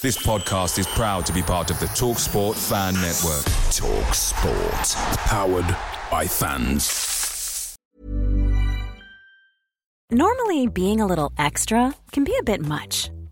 This podcast is proud to be part of the TalkSport Fan Network. TalkSport. Powered by fans. Normally, being a little extra can be a bit much,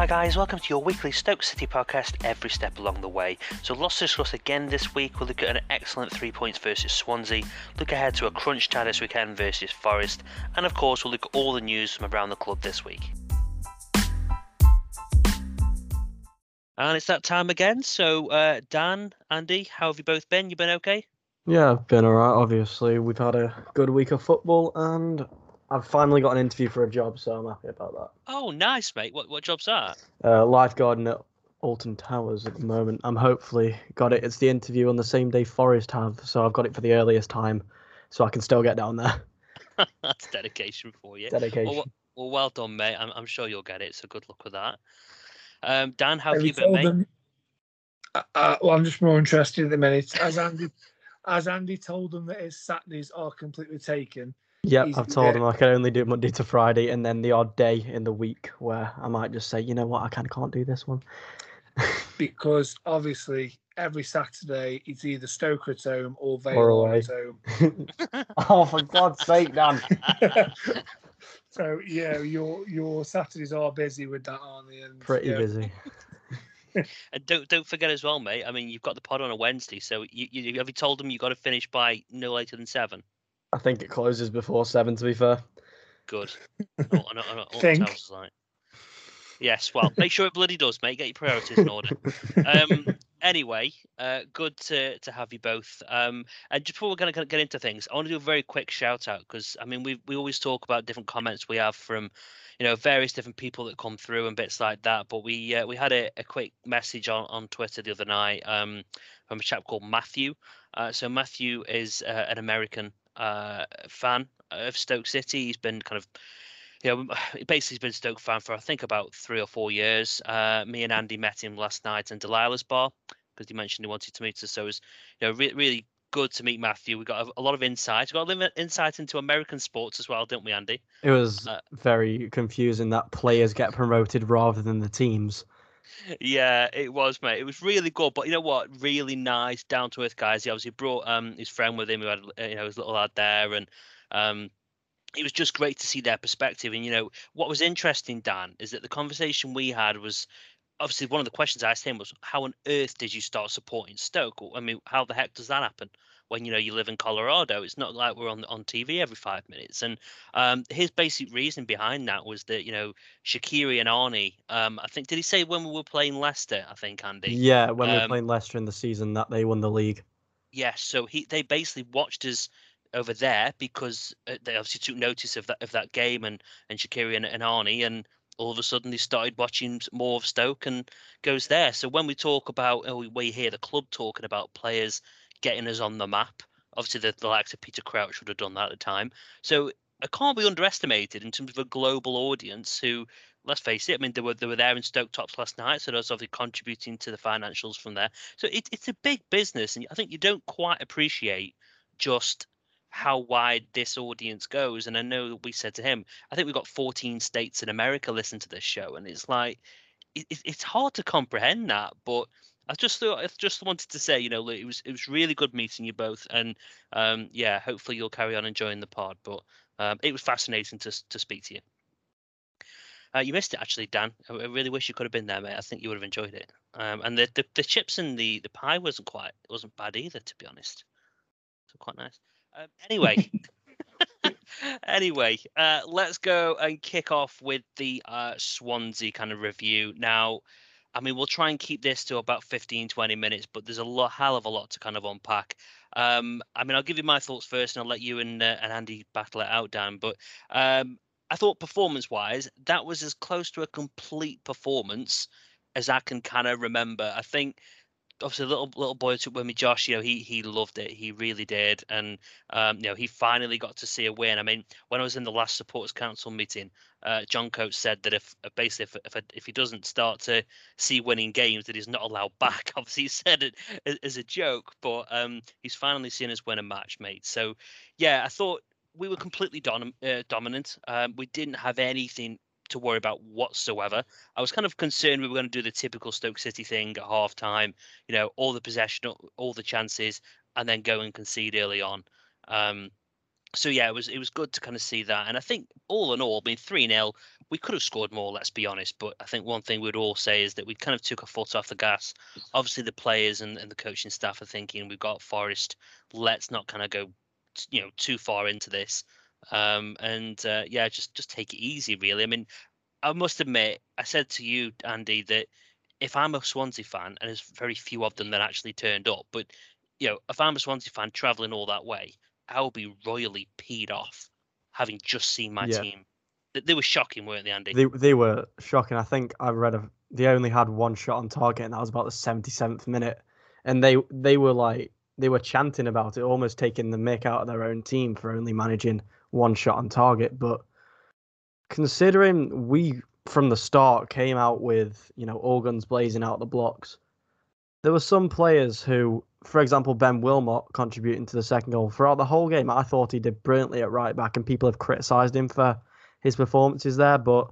Hi guys, welcome to your weekly Stoke City podcast every step along the way. So lots to discuss again this week. We'll look at an excellent three points versus Swansea, look ahead to a crunch time this weekend versus Forest, and of course we'll look at all the news from around the club this week. And it's that time again. So uh, Dan, Andy, how have you both been? You been okay? Yeah, I've been alright. Obviously, we've had a good week of football, and I've finally got an interview for a job, so I'm happy about that. Oh, nice, mate. What what job's that? Uh, lifeguarding at Alton Towers at the moment. I'm hopefully got it. It's the interview on the same day Forest have, so I've got it for the earliest time, so I can still get down there. That's dedication for you. Dedication. Well, well, well done, mate. I'm, I'm sure you'll get it. So good luck with that. Um, Dan, how have Have you been, mate? them? Uh, uh, well, I'm just more interested at the minute. As Andy, as Andy told them that his Saturdays are completely taken. Yep, he's- I've told yeah. him I can only do it Monday to Friday, and then the odd day in the week where I might just say, you know what, I kind of can't do this one. because obviously every Saturday it's either Stoker at home or Vale Or are away. at home. oh, for God's sake, Dan! so yeah, your your Saturdays are busy with that, aren't they? And, Pretty yeah, busy. And don't don't forget as well, mate. I mean, you've got the pod on a Wednesday, so you, you have you told them you've got to finish by no later than seven. I think it closes before seven. To be fair. Good. I know- I know- I know what Think. sounds like. Yes, well, make sure it bloody does, mate. Get your priorities in order. Um, anyway, uh, good to, to have you both. Um, and just before we're going to get into things, I want to do a very quick shout out because I mean we we always talk about different comments we have from you know various different people that come through and bits like that. But we uh, we had a, a quick message on, on Twitter the other night um, from a chap called Matthew. Uh, so Matthew is uh, an American uh, fan of Stoke City. He's been kind of you know, he basically he's been Stoke fan for I think about three or four years. Uh, me and Andy met him last night in Delilah's bar because he mentioned he wanted to meet us. So it was, you know, re- really good to meet Matthew. We got a, a lot of insight. We got a little insight into American sports as well, didn't we, Andy? It was Uh, very confusing that players get promoted rather than the teams. Yeah, it was, mate. It was really good. But you know what? Really nice, down to earth guys. He obviously brought um his friend with him who had uh, you know his little lad there, and um it was just great to see their perspective. And you know what was interesting, Dan, is that the conversation we had was obviously one of the questions I asked him was, "How on earth did you start supporting Stoke? I mean, how the heck does that happen?" When you know you live in Colorado, it's not like we're on on TV every five minutes. And um, his basic reason behind that was that you know Shaqiri and Arnie. Um, I think did he say when we were playing Leicester? I think Andy. Yeah, when we were Um, playing Leicester in the season that they won the league. Yes, so he they basically watched us over there because uh, they obviously took notice of that of that game and and Shaqiri and, and Arnie and all of a sudden they started watching more of Stoke and goes there. So when we talk about oh, we hear the club talking about players getting us on the map, obviously the, the likes of Peter Crouch would have done that at the time. So it can't be underestimated in terms of a global audience who let's face it, I mean they were they were there in Stoke Tops last night, so that's obviously contributing to the financials from there. So it, it's a big business, and I think you don't quite appreciate just how wide this audience goes. And I know that we said to him, I think we've got 14 states in America listen to this show, and it's like it, it- it's hard to comprehend that. But I just thought I just wanted to say, you know, it was it was really good meeting you both, and um, yeah, hopefully you'll carry on enjoying the pod. But um, it was fascinating to to speak to you. Uh, you missed it actually, Dan. I, really wish you could have been there, mate. I think you would have enjoyed it. Um, and the, the the chips and the the pie wasn't quite it wasn't bad either, to be honest. So quite nice. Um, anyway. anyway, uh, let's go and kick off with the uh, Swansea kind of review. Now, I mean, we'll try and keep this to about 15, 20 minutes, but there's a lot, hell of a lot to kind of unpack. Um, I mean, I'll give you my thoughts first, and I'll let you and uh, and Andy battle it out, Dan. But um, I thought performance-wise, that was as close to a complete performance as I can kind of remember. I think obviously little little boy took with me, Josh. You know, he he loved it. He really did, and um, you know, he finally got to see a win. I mean, when I was in the last supporters council meeting, uh, John Coates said that if uh, basically if if, if he doesn't start to see winning games, that he's not allowed back. Obviously, he said it as, a joke, but um, he's finally seen us win a match, mate. So, yeah, I thought we were completely dom- uh, dominant. Um, we didn't have anything to worry about whatsoever. I was kind of concerned we were going to do the typical Stoke City thing at half time, you know, all the possession, all the chances, and then go and concede early on. Um, so yeah, it was it was good to kind of see that, and I think all in all, mean three 0 we could have scored more. Let's be honest, but I think one thing we'd all say is that we kind of took a foot off the gas. Obviously, the players and, and the coaching staff are thinking we've got Forest. Let's not kind of go, you know, too far into this. Um, and uh, yeah, just just take it easy, really. I mean, I must admit, I said to you, Andy, that if I'm a Swansea fan, and there's very few of them that actually turned up, but you know, if I'm a Swansea fan traveling all that way, I will be royally peed off having just seen my Yeah. team. They, they were shocking, weren't they, Andy? They they were shocking. I think I read of they only had one shot on target, and that was about the seventy seventh minute. And they they were like they were chanting about it, almost taking the mick out of their own team for only managing one shot on target. But considering we from the start came out with you know all guns blazing out the blocks, there were some players who, for example, Ben Wilmot contributing to the second goal throughout the whole game. I thought he did brilliantly at right back, and people have criticised him for his performances there, but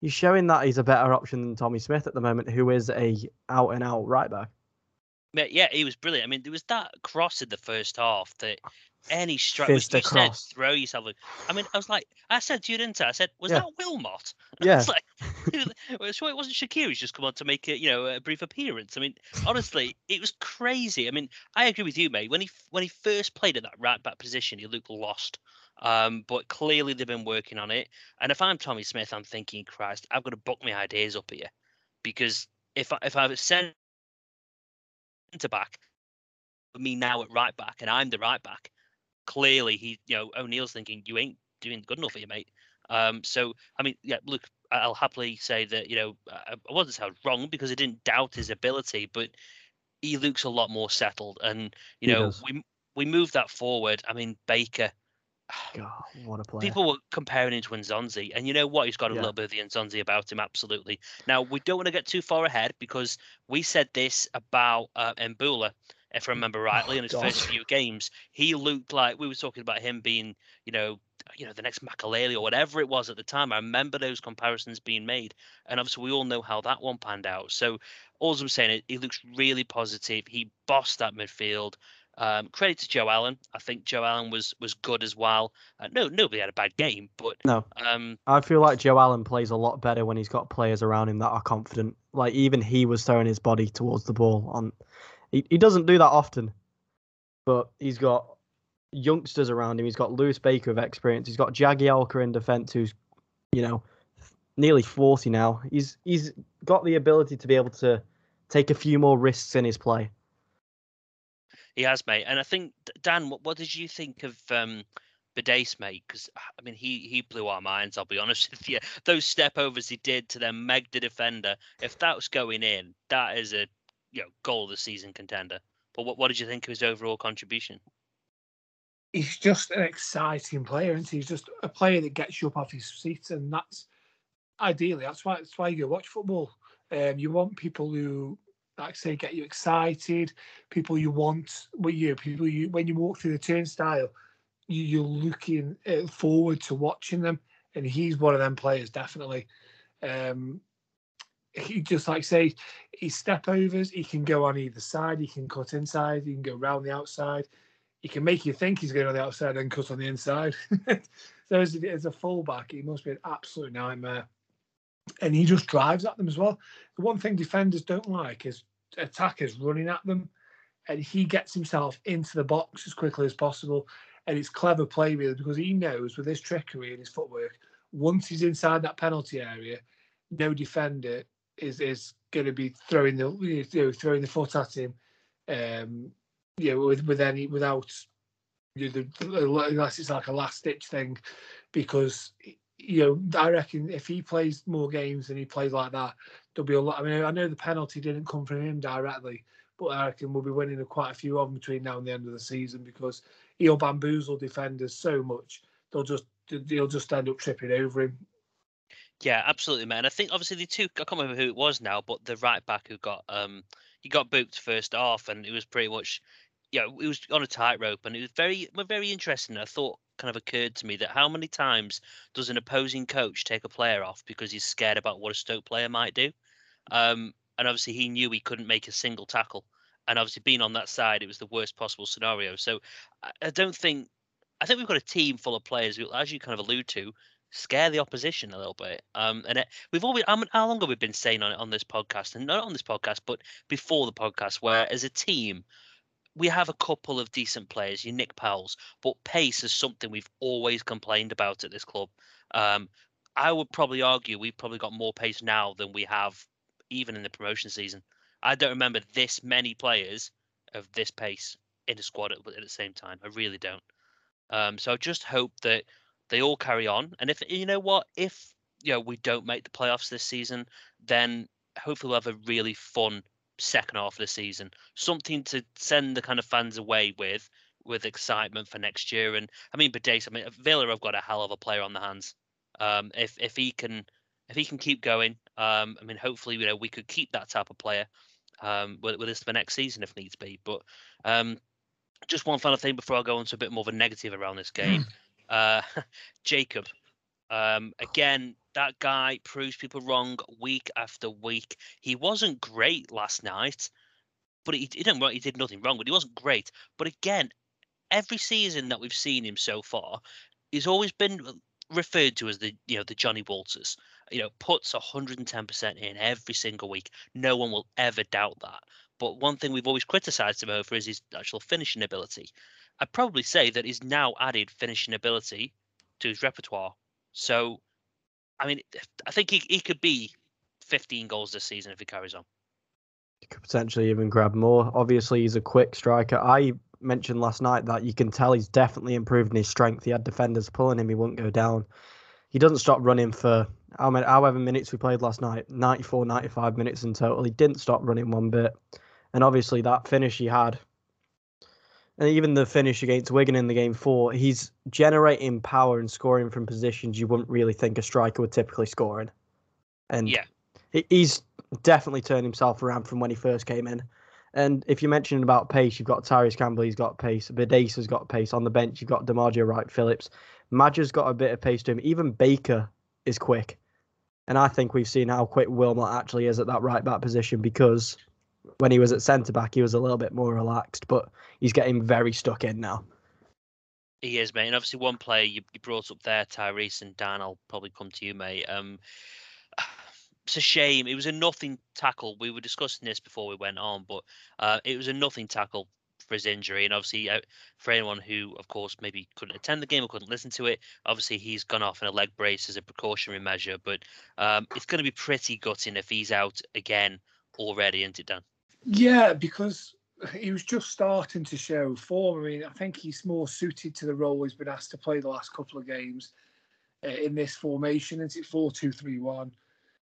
he's showing that he's a better option than Tommy Smith at the moment, who is a out and out right back. Yeah, yeah, he was brilliant. I mean, there was that cross in the first half that any strike. You Fist said throw yourself. I mean, I was like, I said to you, didn't I? I said, was Yeah. that Wilmot? Yeah. It's like, sure, it wasn't Shakir who's just come on to make a, you know, a brief appearance. I mean, honestly, it was crazy. I mean, I agree with you, mate. When he when he first played at that right back position, he looked lost. Um, but clearly they've been working on it. And if I'm Tommy Smith, I'm thinking, Christ, I've got to buck my ideas up here, because if I, if I send centre back, me now at right back, and I'm the right back, clearly he, you know, O'Neill's thinking you ain't doing good enough here, mate. Um, so I mean, yeah, look, I'll happily say that you know I I wasn't was wrong because I didn't doubt his ability, but he looks a lot more settled, and you He know does. we we moved that forward. I mean, Baker. God, what a player! People were comparing him to Nzonzi, and you know what? He's got a Yeah. little bit of the Nzonzi about him, absolutely. Now, we don't want to get too far ahead because we said this about uh, Mbula, if I remember rightly, in his first Oh, few games. He looked like we were talking about him being, you know, you know, the next Makelele or whatever it was at the time. I remember those comparisons being made, and obviously we all know how that one panned out. So, all I'm saying is he looks really positive. He bossed that midfield. Um, credit to Joe Allen. I think Joe Allen was was good as well. Uh, no, nobody had a bad game, but No. um, I feel like Joe Allen plays a lot better when he's got players around him that are confident. Like even he was throwing his body towards the ball. On he, he doesn't do that often, but he's got youngsters around him. He's got Lewis Baker of experience. He's got Jagielka in defence, who's you know nearly forty now. He's he's got the ability to be able to take a few more risks in his play. he has, mate. And I think Dan, what, what did you think of um, Bidace, mate? Because I mean, he he blew our minds. I'll be honest with you. Those step overs he did to then meg the defender. If that was going in, that is a you know goal of the season contender. But what what did you think of his overall contribution? he's just an exciting player, and he's just a player that gets you up off his seat, and that's ideally that's why that's why you watch football. Um, you want people who, like I say, get you excited. People you want, what you people you when you walk through the turnstile, you, you're looking uh, forward to watching them, and he's one of them players definitely. Um, he just like say his step overs. He can go on either side. He can cut inside. He can go round the outside he can make you think he's going on the outside and cut on the inside. so as, as a fullback, he must be an absolute nightmare. and he just drives at them as well. The one thing defenders don't like is attackers running at them, and he gets himself into the box as quickly as possible. And it's clever play really because he knows with his trickery and his footwork, once he's inside that penalty area, no defender is is going to be throwing the you know, throwing the foot at him, um, you know, with with any without you know, the, unless it's like a last ditch thing, because you know I reckon if he plays more games and he plays like that, there'll be a lot. I mean, I know the penalty didn't come from him directly, but I reckon we'll be winning quite a few of them between now and the end of the season because he'll bamboozle defenders so much they'll just they'll just end up tripping over him. Yeah, absolutely, man. I think obviously the two I can't remember who it was now, but the right back who got um he got booked first off, and it was pretty much yeah, it was on a tightrope, and it was very very interesting. I thought kind of occurred to me that how many times does an opposing coach take a player off because he's scared about what a Stoke player might do? Um, and obviously he knew he couldn't make a single tackle, and obviously being on that side, it was the worst possible scenario. So I, I don't think I think we've got a team full of players who, as you kind of allude to, scare the opposition a little bit. Um, and it, we've always, I mean, how long have we been saying on it on this podcast, and not on this podcast, but before the podcast, where as a team, we have a couple of decent players, you Nick Powell's, but pace is something we've always complained about at this club. Um, I would probably argue we've probably got more pace now than we have even in the promotion season. I don't remember this many players of this pace in a squad at, at the same time. I really don't. Um, so I just hope that they all carry on. And if you know what, if you know we don't make the playoffs this season, then hopefully we'll have a really fun second half of the season. Something to send the kind of fans away with, with excitement for next year. And I mean, Bidace, I mean, Villa have got a hell of a player on the hands. Um, if if he can if he can keep going, um, I mean, hopefully, you know, we could keep that type of player um, with, with us for next season if needs be. But um, just one final thing before I go on to a bit more of a negative around this game. Uh, Jacob, um, again, that guy proves people wrong week after week. He wasn't great last night, but he, he didn't. He did nothing wrong, but he wasn't great. But again, every season that we've seen him so far, he's always been referred to as the you know the Johnny Walters. You know, puts 110% in every single week. No one will ever doubt that. But one thing we've always criticised him over is his actual finishing ability. I'd probably say that he's now added finishing ability to his repertoire. So, I mean, I think he, he could be 15 goals this season if he carries on. He could potentially even grab more. Obviously, he's a quick striker. I mentioned last night that you can tell he's definitely improved in his strength. He had defenders pulling him, he wouldn't go down. He doesn't stop running for however minutes we played last night 94, 95 minutes in total. He didn't stop running one bit. And obviously that finish he had, and even the finish against Wigan in the game four, he's generating power and scoring from positions you wouldn't really think a striker would typically score in. And yeah, he's definitely turned himself around from when he first came in. And if you're mentioning about pace, you've got Tyrese Campbell, he's got pace. Bidace has got pace. On the bench, you've got D'Margio Wright Phillips. Madger's got a bit of pace to him. Even Baker is quick. And I think we've seen how quick Wilmot actually is at that right back position because when he was at centre back, he was a little bit more relaxed, but he's getting very stuck in now. He is, mate. And obviously, one player you, you brought up there, Tyrese and Dan. I'll probably come to you, mate. Um, it's a shame. It was a nothing tackle. We were discussing this before we went on, but uh, it was a nothing tackle for his injury. And obviously, uh, for anyone who, of course, maybe couldn't attend the game or couldn't listen to it, obviously he's gone off in a leg brace as a precautionary measure. But um, it's going to be pretty gutting if he's out again already, isn't it, Dan? Yeah, because he was just starting to show form. I mean, I think he's more suited to the role he's been asked to play the last couple of games uh, in this formation. Is it four two three one?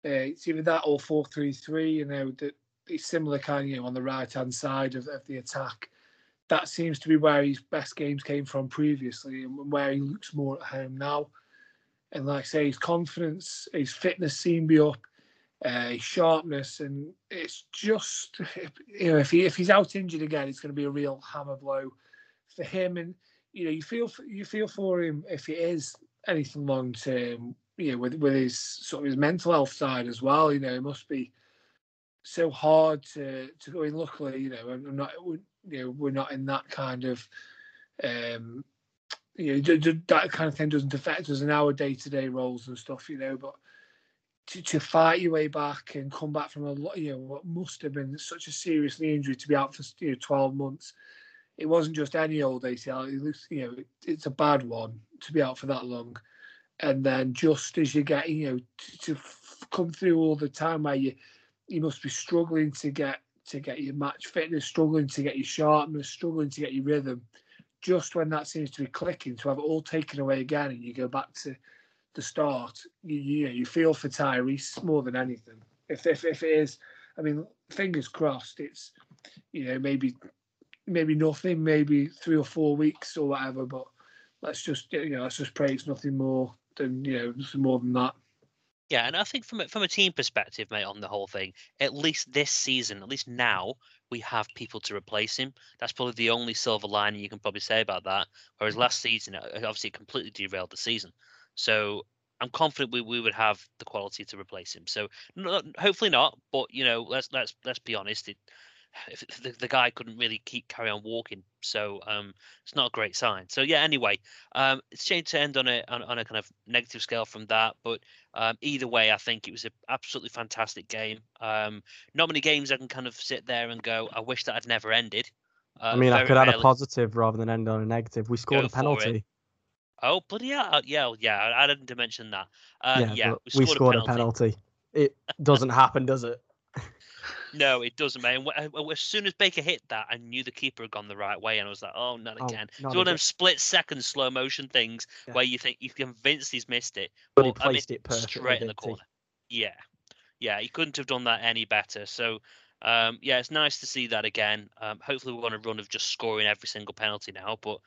Uh, it's either that or four three three. You know that it's similar kind of you know on the right hand side of, of the attack. That seems to be where his best games came from previously, and where he looks more at home now. And like I say, his confidence, his fitness seem to be up uh, sharpness, and it's just you know if he if he's out injured again, it's going to be a real hammer blow for him. And you know you feel you feel for him if it is anything long term. You know with with his sort of his mental health side as well. You know it must be so hard to to go in. Luckily, you know I'm not you know we're not in that kind of. Um, you know, that kind of thing doesn't affect us in our day-to-day roles and stuff, you know. But to, to fight your way back and come back from a lot, you know, what must have been such a serious knee injury to be out for you know, 12 months. It wasn't just any old ACL. It looks, you know, it, it's a bad one to be out for that long. And then just as you get, you know, to, to f- come through all the time where you you must be struggling to get to get your match fitness, struggling to get your sharpness, struggling to get your rhythm. Just when that seems to be clicking, to have it all taken away again, and you go back to the start, you you, you feel for Tyrese more than anything. If, if if it is, I mean, fingers crossed. It's you know maybe maybe nothing, maybe three or four weeks or whatever. But let's just you know let's just pray it's nothing more than you know nothing more than that. Yeah, and I think from a, from a team perspective, mate, on the whole thing, at least this season, at least now, we have people to replace him. That's probably the only silver lining you can probably say about that. Whereas mm-hmm. last season, uh, obviously, it obviously completely derailed the season. So I'm confident we, we would have the quality to replace him. So no, hopefully not, but you know, let's let's let's be honest. It, if the, the guy couldn't really keep carry on walking, so um, it's not a great sign. So yeah, anyway, um, it's shame to end on a on, on a kind of negative scale from that, but um, either way, I think it was an absolutely fantastic game. Um, not many games I can kind of sit there and go, I wish that had never ended. Uh, I mean, I could add a positive rather than end on a negative. We scored Go a penalty. Oh, bloody hell! Yeah, yeah, I didn't mention that. Uh, yeah, yeah, but we scored, a, penalty. It doesn't happen, does it? No, it doesn't, man. Uh, As soon as Baker hit that, I knew the keeper had gone the right way, and I was like, "Oh, not Oh, again!" It's one of them split second slow motion things Yeah. where you think you're convinced he's missed it, But he I mean, placed it perfectly, straight in the didn't he? corner. Yeah, yeah, he couldn't have done that any better. So, um, yeah, it's nice to see that again. Um, hopefully, we're on a run of just scoring every single penalty now. But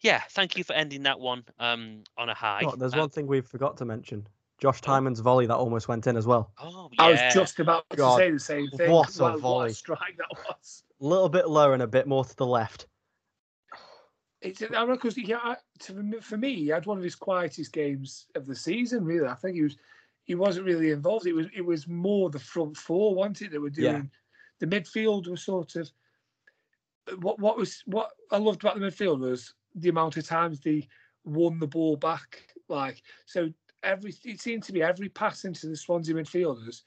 yeah, thank you for ending that one um, on a high. Oh, there's Um, one thing we forgot to mention. Josh Tymon's volley that almost went in as well. Oh, I was just about to God, say the same thing. what a Wow, what volley. a strike that was. A little bit lower and a bit more to the left. It's I reckon 'cause, yeah, to, for me, he had one of his quietest games of the season. Really, I think he was he wasn't really involved. It was it was more the front four, wasn't it, that were doing. Yeah. The midfield was sort of what what was what I loved about the midfield was the amount of times they won the ball back. Like so, every it seemed to be every pass into the Swansea midfielders,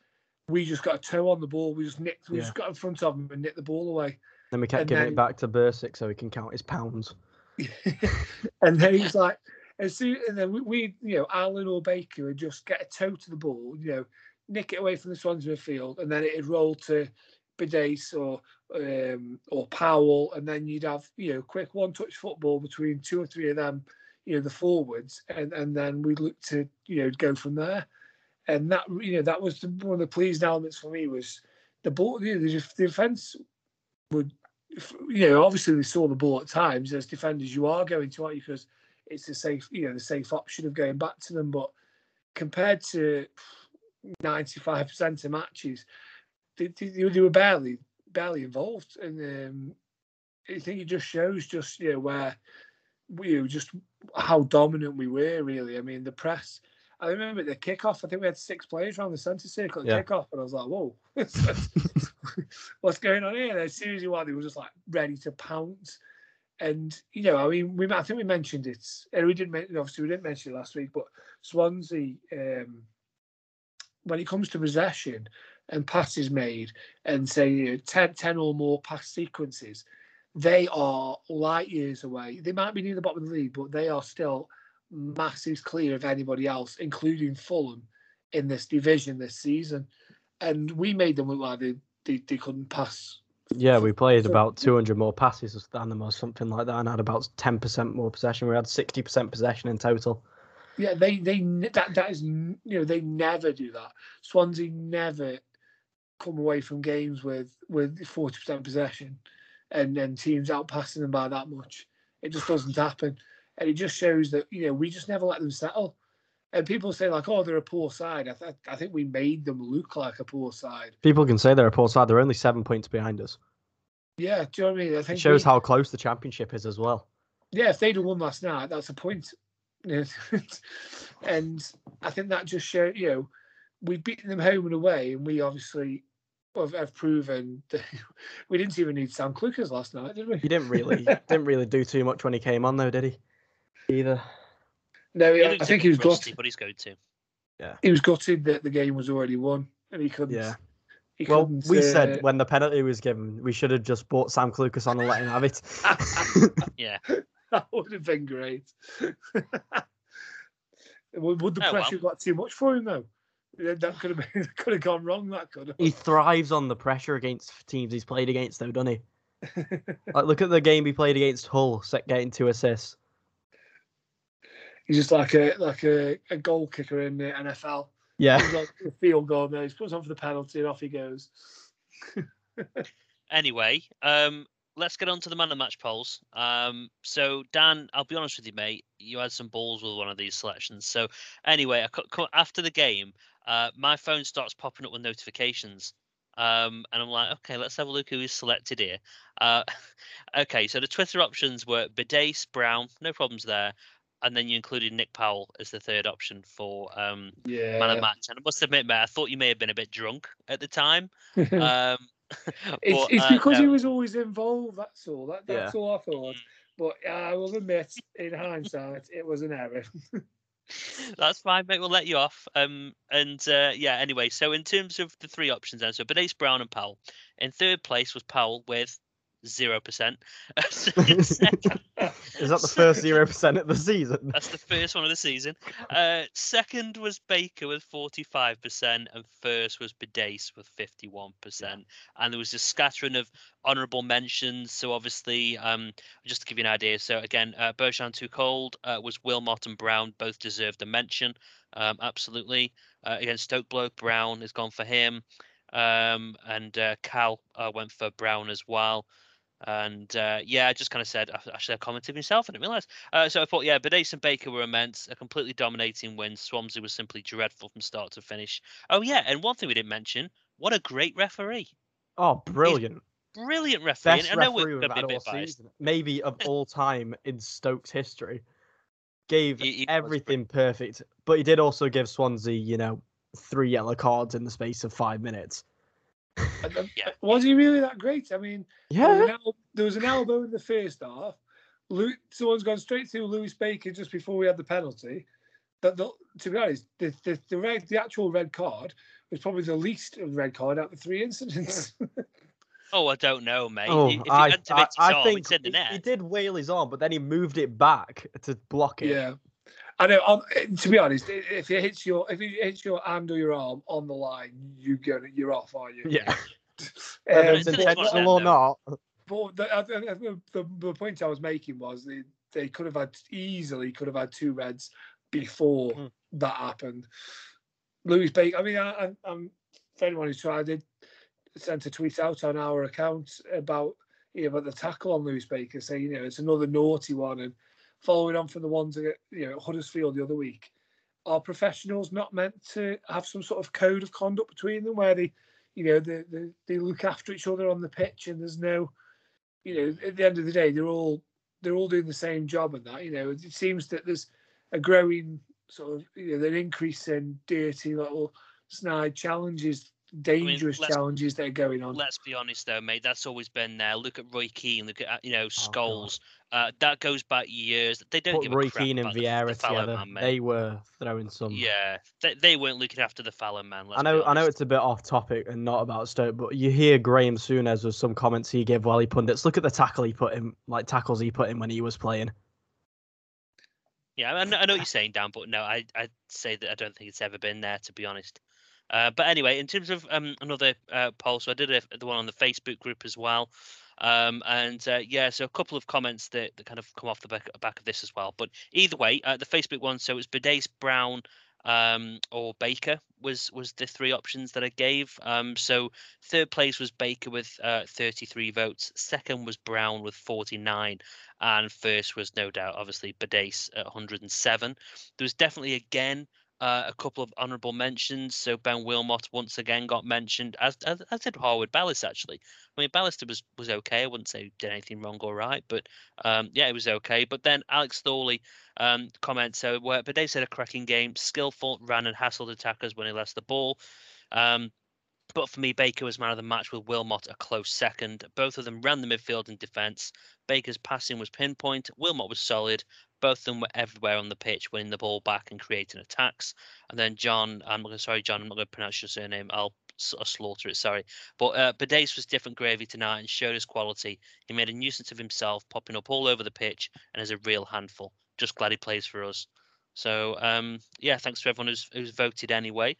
we just got a toe on the ball. We just nicked. We Yeah. just got in front of them and nicked the ball away. Then we kept And giving then- it back to Bursik so he can count his pounds. and then he's like, as soon and then we, we, you know, Allen or Baker would just get a toe to the ball, you know, nick it away from the Swansea field, and then it'd roll to Bidace or um, or Powell, and then you'd have you know quick one touch football between two or three of them, you know, the forwards, and and then we'd look to you know go from there, and that you know that was the, one of the pleasing elements for me was the ball, you know, the, the defense would you know, obviously they saw the ball at times as defenders. You are going to, aren't you? Because it's the safe, you know, the safe option of going back to them. But compared to ninety-five percent of matches, they, they, they were barely, barely involved. And um, I think it just shows, just you know, where we you know, just how dominant we were. Really, I mean, the press. I remember at the kickoff. I think we had six players around the centre circle at Yeah. kickoff, and I was like, "Whoa, what's going on here?" And as soon as you were, they were just like ready to pounce. And you know, I mean, we I think we mentioned it. We didn't mention, obviously, we didn't mention it last week, but Swansea, um, when it comes to possession and passes made, and say you know, 10, 10 or more pass sequences, they are light years away. They might be near the bottom of the league, but they are still massive clear of anybody else, including Fulham, in this division this season. And we made them look like they, they, they couldn't pass. Yeah, we played about 200 more passes than them or something like that and had about 10% more possession. We had 60% possession in total. Yeah, they they that that is you know they never do that. Swansea never come away from games with with forty percent possession, and then teams outpassing them by that much. It just doesn't happen, and it just shows that you know we just never let them settle. And people say like, oh, they're a poor side. I, th- I think we made them look like a poor side. People can say they're a poor side. They're only seven points behind us. Yeah, do you know what I mean? I It shows we- how close the championship is as well. yeah, if they'd have won last night, that's a point. And I think that just shows, you know, we've beaten them home and away, and we obviously have, have proven that we didn't even need Sam Clucas last night, did we? He didn't really didn't really do too much when he came on though, did he? Either. No, He yeah, looked I a think he was rusty, good. but he's going to. Yeah, He was gutted that the game was already won, and he couldn't. Yeah. He Well, couldn't, we uh, said when the penalty was given, we should have just bought Sam Clucas on and let him have it. Yeah. that would have been great. would, would the Oh, pressure have got too much for him though? Yeah, That could have been could have gone wrong. That could have. he thrives on the pressure against teams he's played against, though, doesn't he? Like, look at the game he played against Hull, set getting two assists. He's just like a like a, a goal kicker in the NFL. Yeah. He's like a field goal there. He puts on for the penalty and off he goes. Anyway, um, let's get on to the man of the match polls. Um, so Dan, I'll be honest with you, mate. You had some balls with one of these selections. So anyway, I cu- cu- after the game, uh, my phone starts popping up with notifications. Um, and I'm like, okay, let's have a look who is selected here. Uh, okay, so the Twitter options were Bidace, Brown, no problems there. And then you included Nick Powell as the third option for um, Yeah. man of the match. And I must admit, mate, I thought you may have been a bit drunk at the time. Um, it's but, uh, because he was always involved. That's all. That, that's Yeah. all I thought. But I will admit, in hindsight, it was an error. That's fine, mate. We'll let you off. Um, and uh, yeah, anyway, so in terms of the three options, then, so Bidace, Brown, and Powell. In third place was Powell with zero percent. Is that the first zero percent of the season? That's the first one of the season. Uh, second was Baker with 45%, and first was Bidace with 51%. And there was a scattering of honourable mentions. So, obviously, um, just to give you an idea, so again, uh, Bertrand Too Cold uh, was Wilmot and Brown, both deserved a mention. Um, absolutely. Uh, against Stoke Bloke, Brown has gone for him. Um, and uh, Cal uh, went for Brown as well. And uh, yeah, I just kind of said, I- actually, I commented myself, I didn't realise. Uh, so I thought, yeah, Bidace and Baker were immense, a completely dominating win. Swansea was simply dreadful from start to finish. Oh yeah, and one thing we didn't mention: what a great referee, Oh, brilliant. brilliant referee. Best and I know referee we're going to be had a all bit biased. Maybe of all time in Stokes history. Gave He- he everything perfect. But he did also give Swansea, you know, three yellow cards in the space of five minutes. And, Yeah. Was he really that great? I mean, there, was Yeah. an el- there was an elbow in the first half. Lu- someone's gone straight through Lewis Baker just before we had the penalty. That the, to be honest, the, the the red, the actual red card was probably the least red card out of the three incidents. Oh, I don't know, mate. Oh, if he I, had to I, his I arm, think it's the he, net. he did whale his arm, but then he moved it back to block it. yeah, I know. On, to be honest, if it hits your if it hits your hand or your arm on the line, you go you're off, are you? Yeah. Um, Whether it's it's an intentional or extent, not. But the, I- I- I- the, the point I was making was they, they could have had easily could have had two reds before Mm. that happened. Lewis Baker. I mean, I, I, I'm for anyone who's tried it, sent a tweet out on our account about you know, about the tackle on Lewis Baker, saying you know it's another naughty one, and following on from the ones at you know Huddersfield the other week. Are professionals not meant to have some sort of code of conduct between them where they, you know, they, they, they look after each other on the pitch and there's no, you know, at the end of the day, they're all they're all doing the same job and that. You know, it seems that there's a growing sort of you know an increase in dirty little snide challenges, dangerous let's- challenges that are going on. Let's be honest, though, mate. That's always been there. Look at Roy Keane. Look at uh, you know Oh, uh, that goes back years. They don't Put give Roy Keane and about the- the Vieira together. man, they were throwing some. Yeah, they, they weren't looking after the fallow man. Let's I know, I know it's a bit off topic and not about Stoke, but you hear Graeme Souness with some comments he gave while he pundits. Look at the tackle he put in, like tackles he put in when he was playing. Yeah, I know, I know what you're saying, Dan, but no, I I'd say that I don't think it's ever been there, to be honest. Uh, but anyway, in terms of um, another uh, poll, so I did a, the one on the Facebook group as well. Um, and uh, yeah, so a couple of comments that, that kind of come off the back, back of this as well. But either way, uh, the Facebook one, so it was Bidace, Brown, um, or Baker was was the three options that I gave. Um, so third place was Baker with uh, 33 votes. Second was Brown with 49, and first was no doubt obviously Bidace at 107. There was definitely again uh, a couple of honourable mentions. So Ben Wilmot once again got mentioned, as as, as did Harwood-Bellis actually. I mean, Ballister was was okay. I wouldn't say he did anything wrong or right, but um, yeah, it was okay. But then Alex Thorley um, comments, so where but they said a cracking game, skillful, ran and hassled attackers when he lost the ball. Um, But for me, Baker was man of the match with Wilmot a close second. Both of them ran the midfield and defence. Baker's passing was pinpoint. Wilmot was solid. Both of them were everywhere on the pitch, winning the ball back and creating attacks. And then John, I'm sorry, John, I'm not going to pronounce your surname. I'll, slaughter it. Sorry, but uh, Bidace was different gravy tonight and showed his quality. He made a nuisance of himself, popping up all over the pitch, and is a real handful. Just glad he plays for us. So um, yeah, thanks to everyone who's who's voted anyway.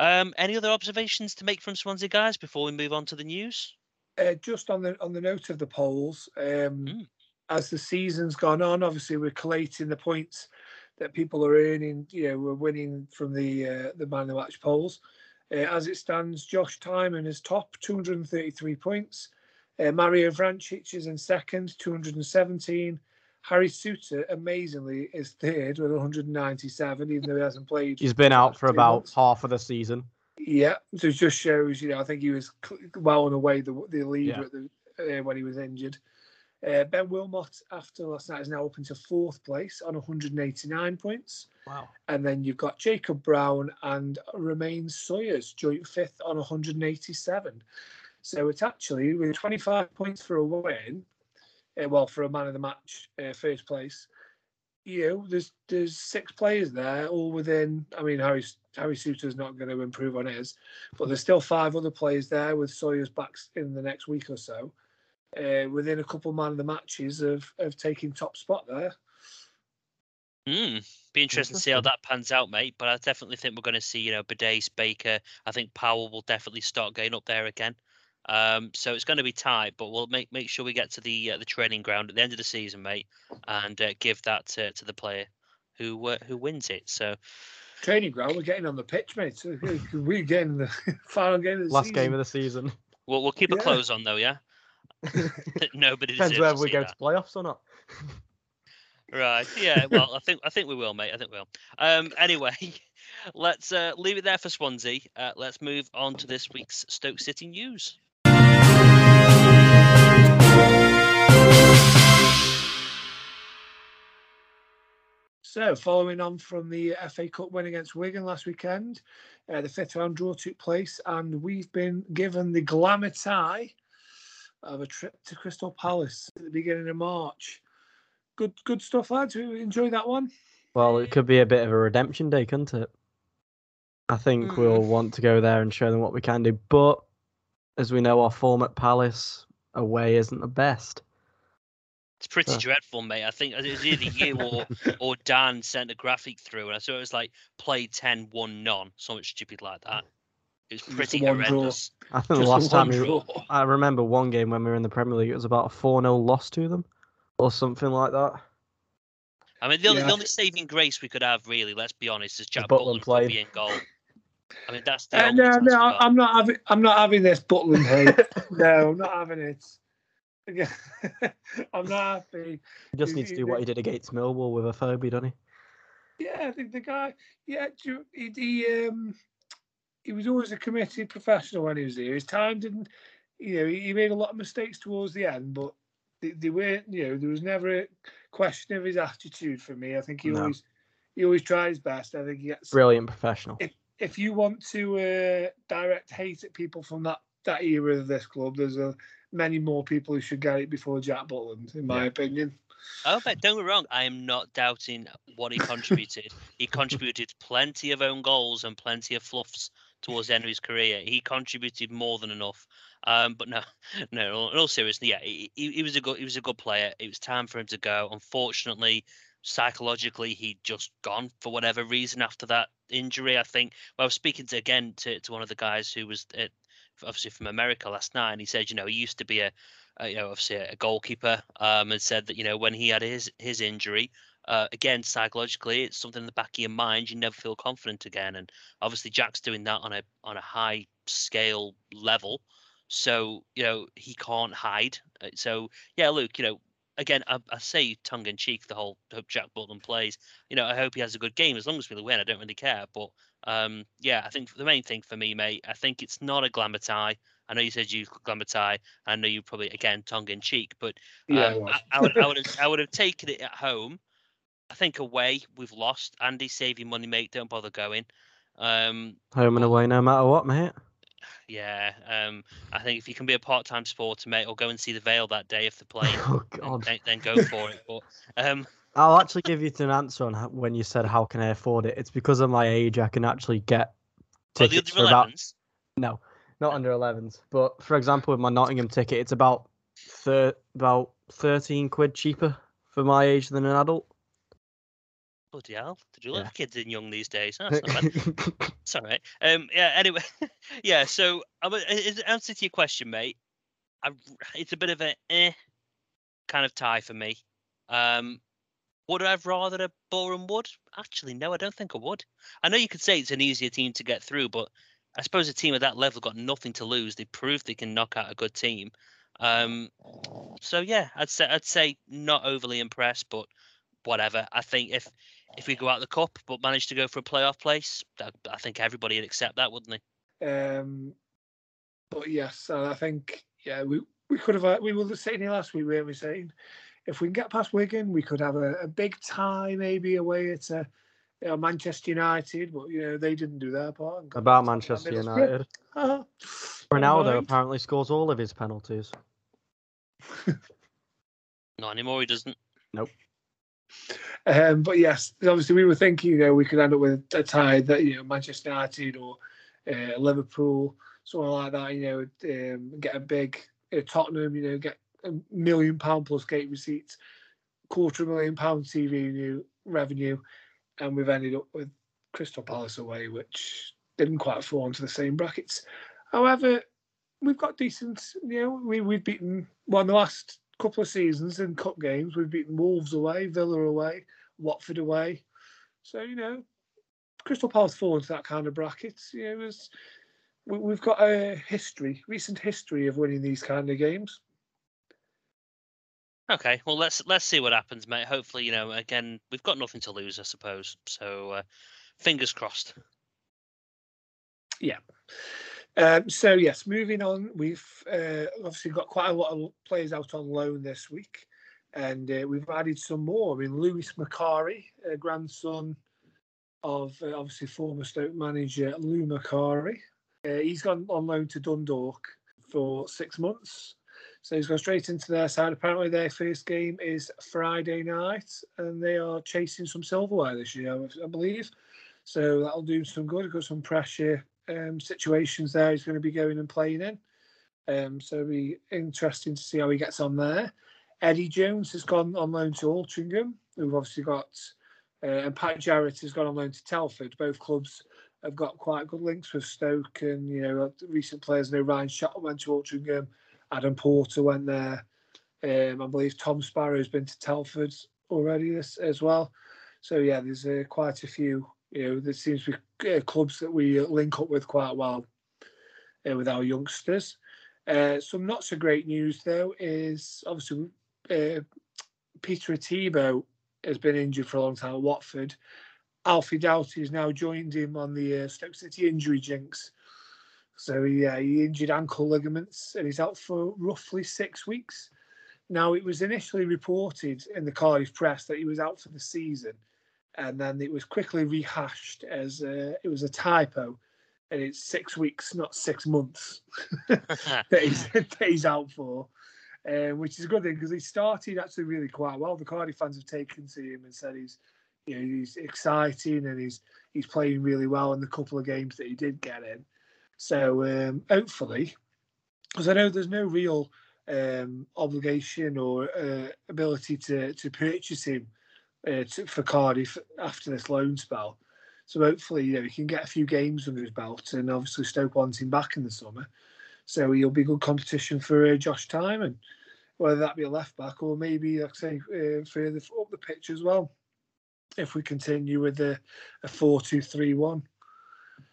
Um, any other observations to make from Swansea guys before we move on to the news? Uh, just on the on the note of the polls, um, Mm. as the season's gone on, obviously we're collating the points that people are earning. You know, we're winning from the uh, the man of the match polls. Uh, as it stands, Josh Tymon is top, 233 points. Uh, Mario Vrancic is in second, 217. Harry Souttar, amazingly, is third with 197, even though he hasn't played. He's been out for about months. half of the season. Yeah, so it just shows, you know, I think he was well and away the the leader Yeah. at the, uh, when he was injured. Uh, ben Wilmot, after last night, is now up into fourth place on 189 points. Wow. And then you've got Jacob Brown and Romaine Sawyers, joint fifth on 187. So it's actually with 25 points for a win, uh, well, for a man of the match, uh, first place. You know, there's there's six players there, all within. I mean, Harry Harry Souttar's not going to improve on his, but there's still five other players there with Sawyer's back in the next week or so. Uh, within a couple man of the matches of of taking top spot there. Mm, be interesting to see how that pans out, mate. But I definitely think we're going to see, you know, Bidace, Baker. I think Powell will definitely start going up there again. Um, so it's going to be tight, but we'll make make sure we get to the uh, the training ground at the end of the season, mate, and uh, give that to, to the player who uh, who wins it. So Training ground, we're getting on the pitch, mate. So we're getting the final game of the Last season. game of the season. we'll we'll keep Yeah. a close on though, yeah. Nobody Depends whether to we go that. to playoffs or not. Right. Yeah. Well, I think I think we will, mate. I think we will. Um. Anyway, let's uh, leave it there for Swansea. Uh, let's move on to this week's Stoke City news. So, following on from the FA Cup win against Wigan last weekend, uh, the fifth round draw took place, and we've been given the glamour tie of a trip to Crystal Palace at the beginning of March. Good, good stuff, lads. We enjoy that one. Well, it could be a bit of a redemption day, couldn't it? I think we'll want to go there and show them what we can do. But as we know, our form at Palace away isn't the best. It's pretty Huh. dreadful, mate. I think it was either you or or Dan sent a graphic through, and I saw it was like play 10, 1 none, something stupid like that. It was pretty one draw. horrendous. I think the last time we, draw. I remember one game when we were in the Premier League, it was about a 4 0 loss to them or something like that. I mean, the only, Yeah. the only saving grace we could have, really, let's be honest, is Jack Butland Butland played. be in goal. I mean, that's the Uh, no, no. I'm not having. I'm not having this Butland hate. no, I'm not having it. I'm not happy. He just needs to do what he did against Millwall with a phobia, doesn't he? Yeah, I think the guy. Yeah, he, he um he was always a committed professional when he was here. His time didn't, you know, he, made a lot of mistakes towards the end, but they, they weren't. You know, there was never a question of his attitude for me. I think he No. always he always tried his best. I think he gets. Brilliant professional. If if you want to uh, direct hate at people from that that era of this club, there's a many more people who should get it before Jack Butland, in my Yeah. opinion. Oh, but don't get me wrong. I am not doubting what he contributed. he contributed plenty of own goals and plenty of fluffs towards the end of his career. He contributed more than enough. Um, but no, no. In all, seriousness, yeah, he, he he was a good he was a good player. It was time for him to go. Unfortunately, psychologically, he'd just gone for whatever reason after that injury. I think. Well, I was speaking to again to, to one of the guys who was at, obviously from America last night, and he said, you know, he used to be a uh, you know, obviously a goalkeeper, um, and said that you know when he had his his injury, uh, again psychologically, it's something in the back of your mind. You never feel confident again, and obviously Jack's doing that on a on a high scale level, so you know he can't hide. Uh, So yeah, Luke, you know. Again, I, I say tongue in cheek the whole hope Jack Butland plays. You know, I hope he has a good game. As long as we win, I don't really care. But um, yeah, I think the main thing for me, mate, I think it's not a glamour tie. I know you said you could glamour tie. I know you probably again tongue in cheek, but um, it was. I, I would I would have, I would have taken it at home. I think away we've lost. Andy, save your money, mate. Don't bother going. Um, Home and away, no matter what, mate. Yeah, um, I think if you can be a part-time sporter, mate, or go and see the Vale that day if they're playing, Oh then, God. then, then go for it. But um, I'll actually give you an answer on how, when you said how can I afford it. It's because of my age. I can actually get tickets other for about 11s, no, not under 11s. But for example, with my Nottingham ticket, it's about thir- about 13 quid cheaper for my age than an adult. bloody hell, did you Yeah. the kids in young these days? Oh, That's not bad. It's all right. Um, yeah. Anyway, yeah. So, i- i- answer to your question, mate. I, it's a bit of a eh kind of tie for me. Um, would I have rather a Boreham Wood? Actually, no, I don't think I would. I know you could say it's an easier team to get through, but I suppose a team at that level got nothing to lose. They proved they can knock out a good team. Um, so yeah, I'd say I'd say not overly impressed, but whatever. I think if if we go out the cup but manage to go for a playoff place, that, I think everybody would accept that, wouldn't they? Um, but yes, I think yeah, we we could have. We were here last week, weren't we? Saying if we can get past Wigan, we could have a, a big tie maybe away at uh, you know, Manchester United, but you know they didn't do their part. About knocked out by Manchester United. Never Ronaldo apparently scores all of his penalties. Not anymore. He doesn't. Um, but yes, obviously we were thinking, you know, we could end up with a tie that you know Manchester United or uh, Liverpool, something like that. You know, um, get a big uh, Tottenham, you know, get a million pound plus gate receipts, quarter of a million pound TV revenue, and we've ended up with Crystal Palace away, which didn't quite fall into the same brackets. However, we've got decent. You know, we we've beaten well the last couple of seasons in cup games. We've beaten Wolves away, Villa away, Watford away. So you know, Crystal Palace fall into that kind of bracket. You know, there's- we, we've got a history, recent history of winning these kind of games. Okay, well let's let's see what happens, mate. Hopefully, you know, again, we've got nothing to lose, I suppose. So, uh, fingers crossed. Yeah. Um, so yes, moving on, we've uh, obviously got quite a lot of players out on loan this week, and uh, we've added some more. I mean, Lewis Macari, grandson of uh, obviously former Stoke manager Lou Macari, uh, he's gone on loan to Dundalk for six months. So he's gone straight into their side. Apparently, their first game is Friday night, and they are chasing some silverware this year, I believe. So that'll do some good. Got some pressure um, situations there. He's going to be going and playing in. Um, so it'll be interesting to see how he gets on there. Eddie Jones has gone on loan to Altrincham. We've obviously got, uh, and Pat Jarrett has gone on loan to Telford. Both clubs have got quite good links with Stoke, and you know, recent players. I know Ryan Shotton went to Altrincham. Adam Porter went there. Um, I believe Tom Sparrow's been to Telford already this, as well. So yeah, there's uh, quite a few. You know, there seems to be uh, clubs that we link up with quite well uh, with our youngsters. Uh, some not so great news though is obviously uh, Peter Etebo has been injured for a long time at Watford. Alfie Doughty has now joined him on the uh, Stoke City injury jinx. So yeah, he injured ankle ligaments and he's out for roughly six weeks. Now it was initially reported in the Cardiff press that he was out for the season, and then it was quickly rehashed as uh, it was a typo, and it's six weeks, not six months, that, he's, that he's out for. Um, which is a good thing because he started actually really quite well. The Cardiff fans have taken to him and said he's, you know, he's exciting and he's he's playing really well in the couple of games that he did get in. So um, hopefully, because I know there's no real um, obligation or uh, ability to to purchase him uh, to, for Cardiff after this loan spell. So hopefully, you know, he can get a few games under his belt, and obviously Stoke wants him back in the summer. So he'll be good competition for uh, Josh Tymon, whether that be a left back or maybe, like I say, uh, further up the pitch as well. If we continue with a, a 4 2 3 1.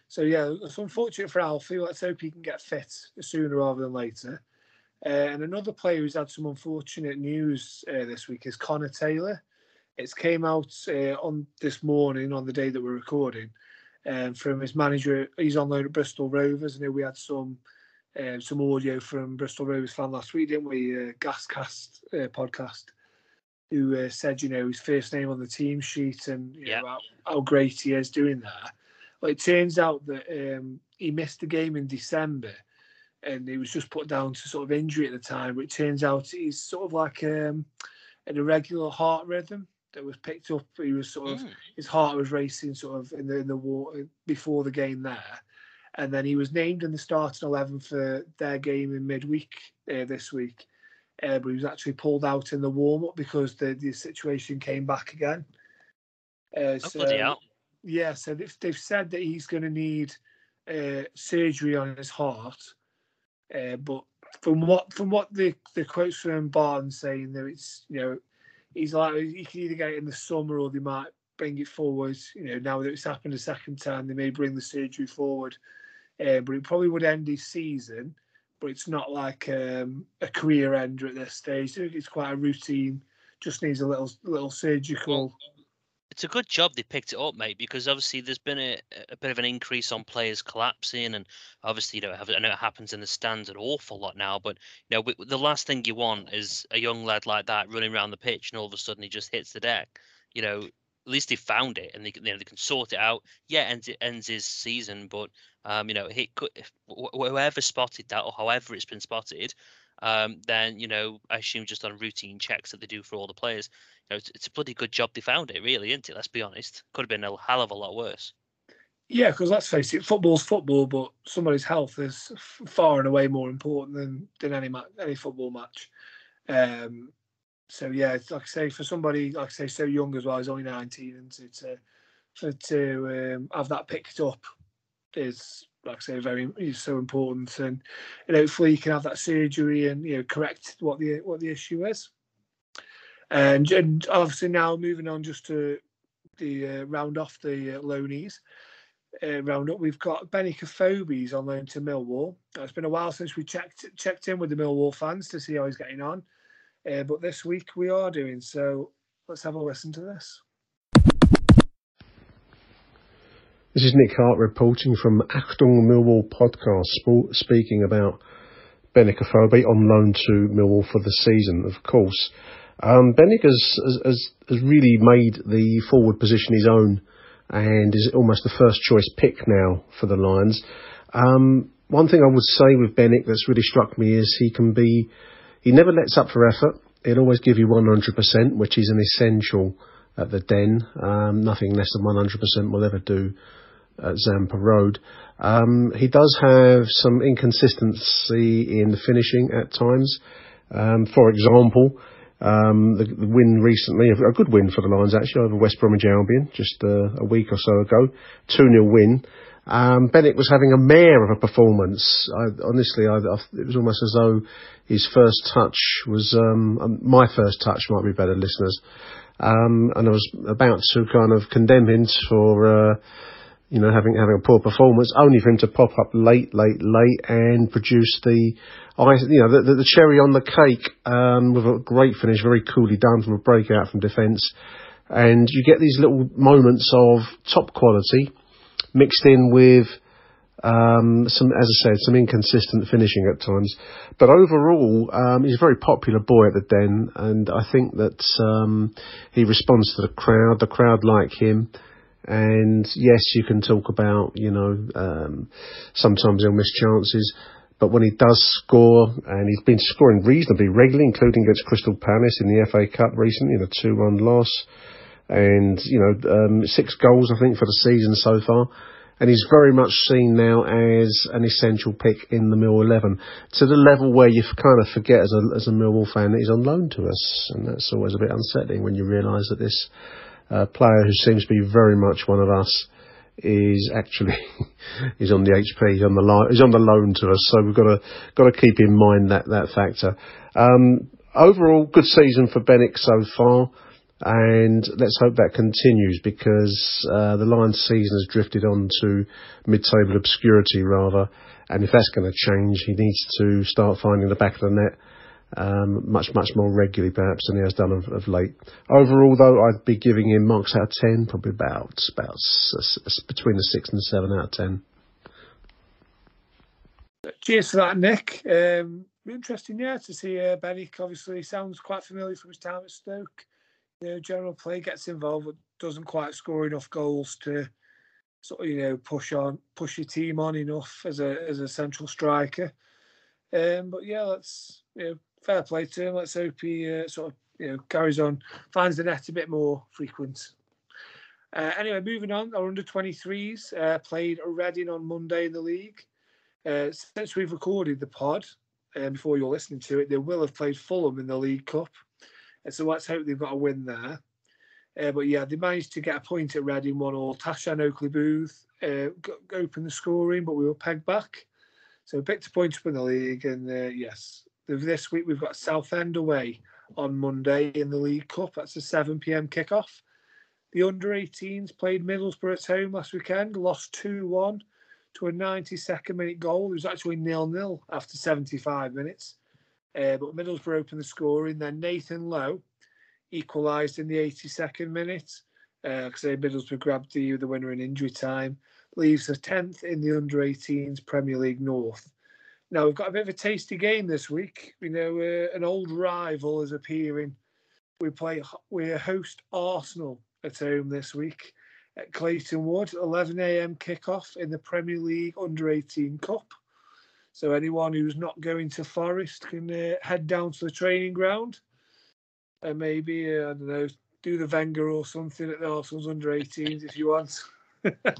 So, yeah, it's unfortunate for Alfie. Let's hope he can get fit sooner rather than later. Uh, and another player who's had some unfortunate news uh, this week is Connor Taylor. It's came out uh, on this morning, on the day that we're recording, um, from his manager. He's on loan at Bristol Rovers. I know we had some uh, some audio from Bristol Rovers fan last week, didn't we? Uh, Gascast uh, podcast, who uh, said, you know, his first name on the team sheet and you Yeah. know, how, how great he is doing that. Well, it turns out that um, he missed the game in December and he was just put down to sort of injury at the time. But it turns out he's sort of like um, an irregular heart rhythm that was picked up. He was sort of Mm. his heart was racing sort of in the in the water before the game there, and then he was named in the starting eleven for their game in midweek uh, this week. Uh, but he was actually pulled out in the warm up because the, the situation came back again. Uh, Oh, bloody hell. Yeah, so they've, they've said that he's going to need uh, surgery on his heart. Uh, but from what from what the the quotes from Barnes saying that it's you know he's like he can either get it in the summer or they might bring it forward. You know now that it's happened a second time, they may bring the surgery forward. Uh, but it probably would end his season. But it's not like um, a career ender at this stage. It's quite a routine. Just needs a little little surgical. It's a good job they picked it up, mate, because obviously there's been a, a bit of an increase on players collapsing, and obviously you know I know it happens in the stands an awful lot now, but you know the last thing you want is a young lad like that running around the pitch, and all of a sudden he just hits the deck. You know, at least they found it, and they can- you know they can sort it out. Yeah, ends it ends his season, but um, you know he could whoever spotted that or however it's been spotted, um, then you know I assume just on routine checks that they do for all the players. You know, it's, it's a bloody good job they found it, really, isn't it? Let's be honest. Could have been a hell of a lot worse. Yeah, because let's face it, football's football, but somebody's health is far and away more important than than any ma- any football match. Um, so yeah, like I say, for somebody like I say so young as well, he's only nineteen, and to to to um, have that picked up is like I say very is so important, and and hopefully you can have that surgery and you know correct what the what the issue is. And, and obviously now moving on just to the uh, round off the uh, uh, roundup. We've got Benny on loan to Millwall. It's been a while since we checked checked in with the Millwall fans to see how he's getting on, uh, but this week we are doing so. Let's have a listen to this. This is Nick Hart reporting from Achtung Millwall podcast, sp- speaking about Benik Afobe on loan to Millwall for the season, of course. Um, Benik has, has, has, has really made the forward position his own and is almost the first choice pick now for the Lions. Um, one thing I would say with Benik that's really struck me is he can be, he never lets up for effort. He'll always give you 100%, which is an essential at the Den. Um, nothing less than 100% will ever do at Zampa Road. Um, he does have some inconsistency in the finishing at times. Um, for example, um, the, the win recently, a, good win for the Lions actually over West Bromwich Albion just uh, a week or so ago, 2 0 win. Um, Bennett was having a mare of a performance. I, honestly, I, I, it was almost as though his first touch was um, um, my first touch. Might be better, listeners. Um, and I was about to kind of condemn him for. Uh, you know, having having a poor performance, only for him to pop up late, late, late, and produce the, you know, the, the, the cherry on the cake um, with a great finish, very coolly done from a breakout from defence, and you get these little moments of top quality mixed in with um, some, as I said, some inconsistent finishing at times. But overall, um, he's a very popular boy at the Den, and I think that um, he responds to the crowd. The crowd like him. And yes, you can talk about, you know, um, sometimes he'll miss chances, but when he does score, and he's been scoring reasonably regularly, including against Crystal Palace in the FA Cup recently, in a 2-1 loss, and, you know, um, six goals, I think, for the season so far. And he's very much seen now as an essential pick in the Mill 11 to the level where you kind of forget as a, as a Millwall fan that he's on loan to us. And that's always a bit unsettling when you realise that this uh, player who seems to be very much one of us is actually is on the HP, he's on the line, he's on the loan to us. So we've got to got to keep in mind that that factor. Um, overall, good season for Bennett so far, and let's hope that continues because uh, the Lions' season has drifted on to mid-table obscurity rather. And if that's going to change, he needs to start finding the back of the net um, much, much more regularly perhaps than he has done of, of late. Overall, though, I'd be giving him marks out of 10, probably about, about between a 6 and 7 out of 10. Cheers for that, Nick. Um, interesting, yeah, to see uh, Benik. Obviously, sounds quite familiar from his time at Stoke. You know, general play gets involved, but doesn't quite score enough goals to sort of you know push on, push your team on enough as a as a central striker. Um, but yeah, let's you know, fair play to him. Let's hope he uh, sort of you know carries on, finds the net a bit more frequent. Uh, anyway, moving on, our under 23s uh, played Reading on Monday in the league. Uh, since we've recorded the pod, uh, before you're listening to it, they will have played Fulham in the League Cup. And so let's hope they've got a win there. Uh, but yeah, they managed to get a point at Reading, one all. Tashan Oakley-Boothe uh, opened the scoring, but we were pegged back. So we picked a point up in the league. And uh, yes, this week we've got Southend away on Monday in the League Cup. That's a 7 pm kickoff. The under 18s played Middlesbrough at home last weekend, lost 2 1 to a 92nd minute goal. It was actually nil nil after 75 minutes. Uh, but Middlesbrough opened the scoring. Then Nathan Lowe equalised in the 82nd minute uh, Middlesbrough grabbed the, the winner in injury time. Leaves us 10th in the under 18s Premier League North. Now we've got a bit of a tasty game this week. We know uh, an old rival is appearing. We play. We host Arsenal at home this week at Clayton Wood, 11 a.m. kickoff in the Premier League Under 18 Cup. So anyone who's not going to Forest can uh, head down to the training ground and maybe uh, I don't know do the Wenger or something at the Arsenal's under 18s if you want. I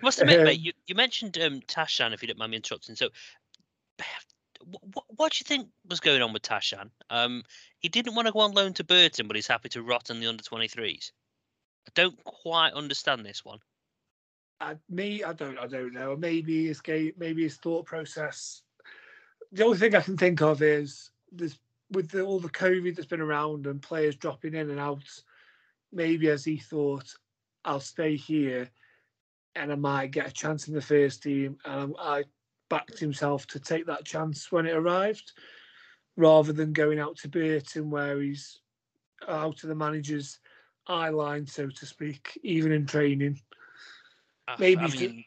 must admit, um, mate, you, you mentioned um, Tashan, if you don't mind me interrupting. So, what, what do you think was going on with Tashan? Um, he didn't want to go on loan to Burton, but he's happy to rot in the under 23s. I don't quite understand this one. Uh, me, I don't, I don't know. Maybe his game, maybe his thought process. The only thing I can think of is there's with the, all the COVID that's been around and players dropping in and out. Maybe as he thought, I'll stay here, and I might get a chance in the first team, and I backed himself to take that chance when it arrived, rather than going out to Burton where he's out of the manager's eye line, so to speak, even in training. Uh, maybe I mean,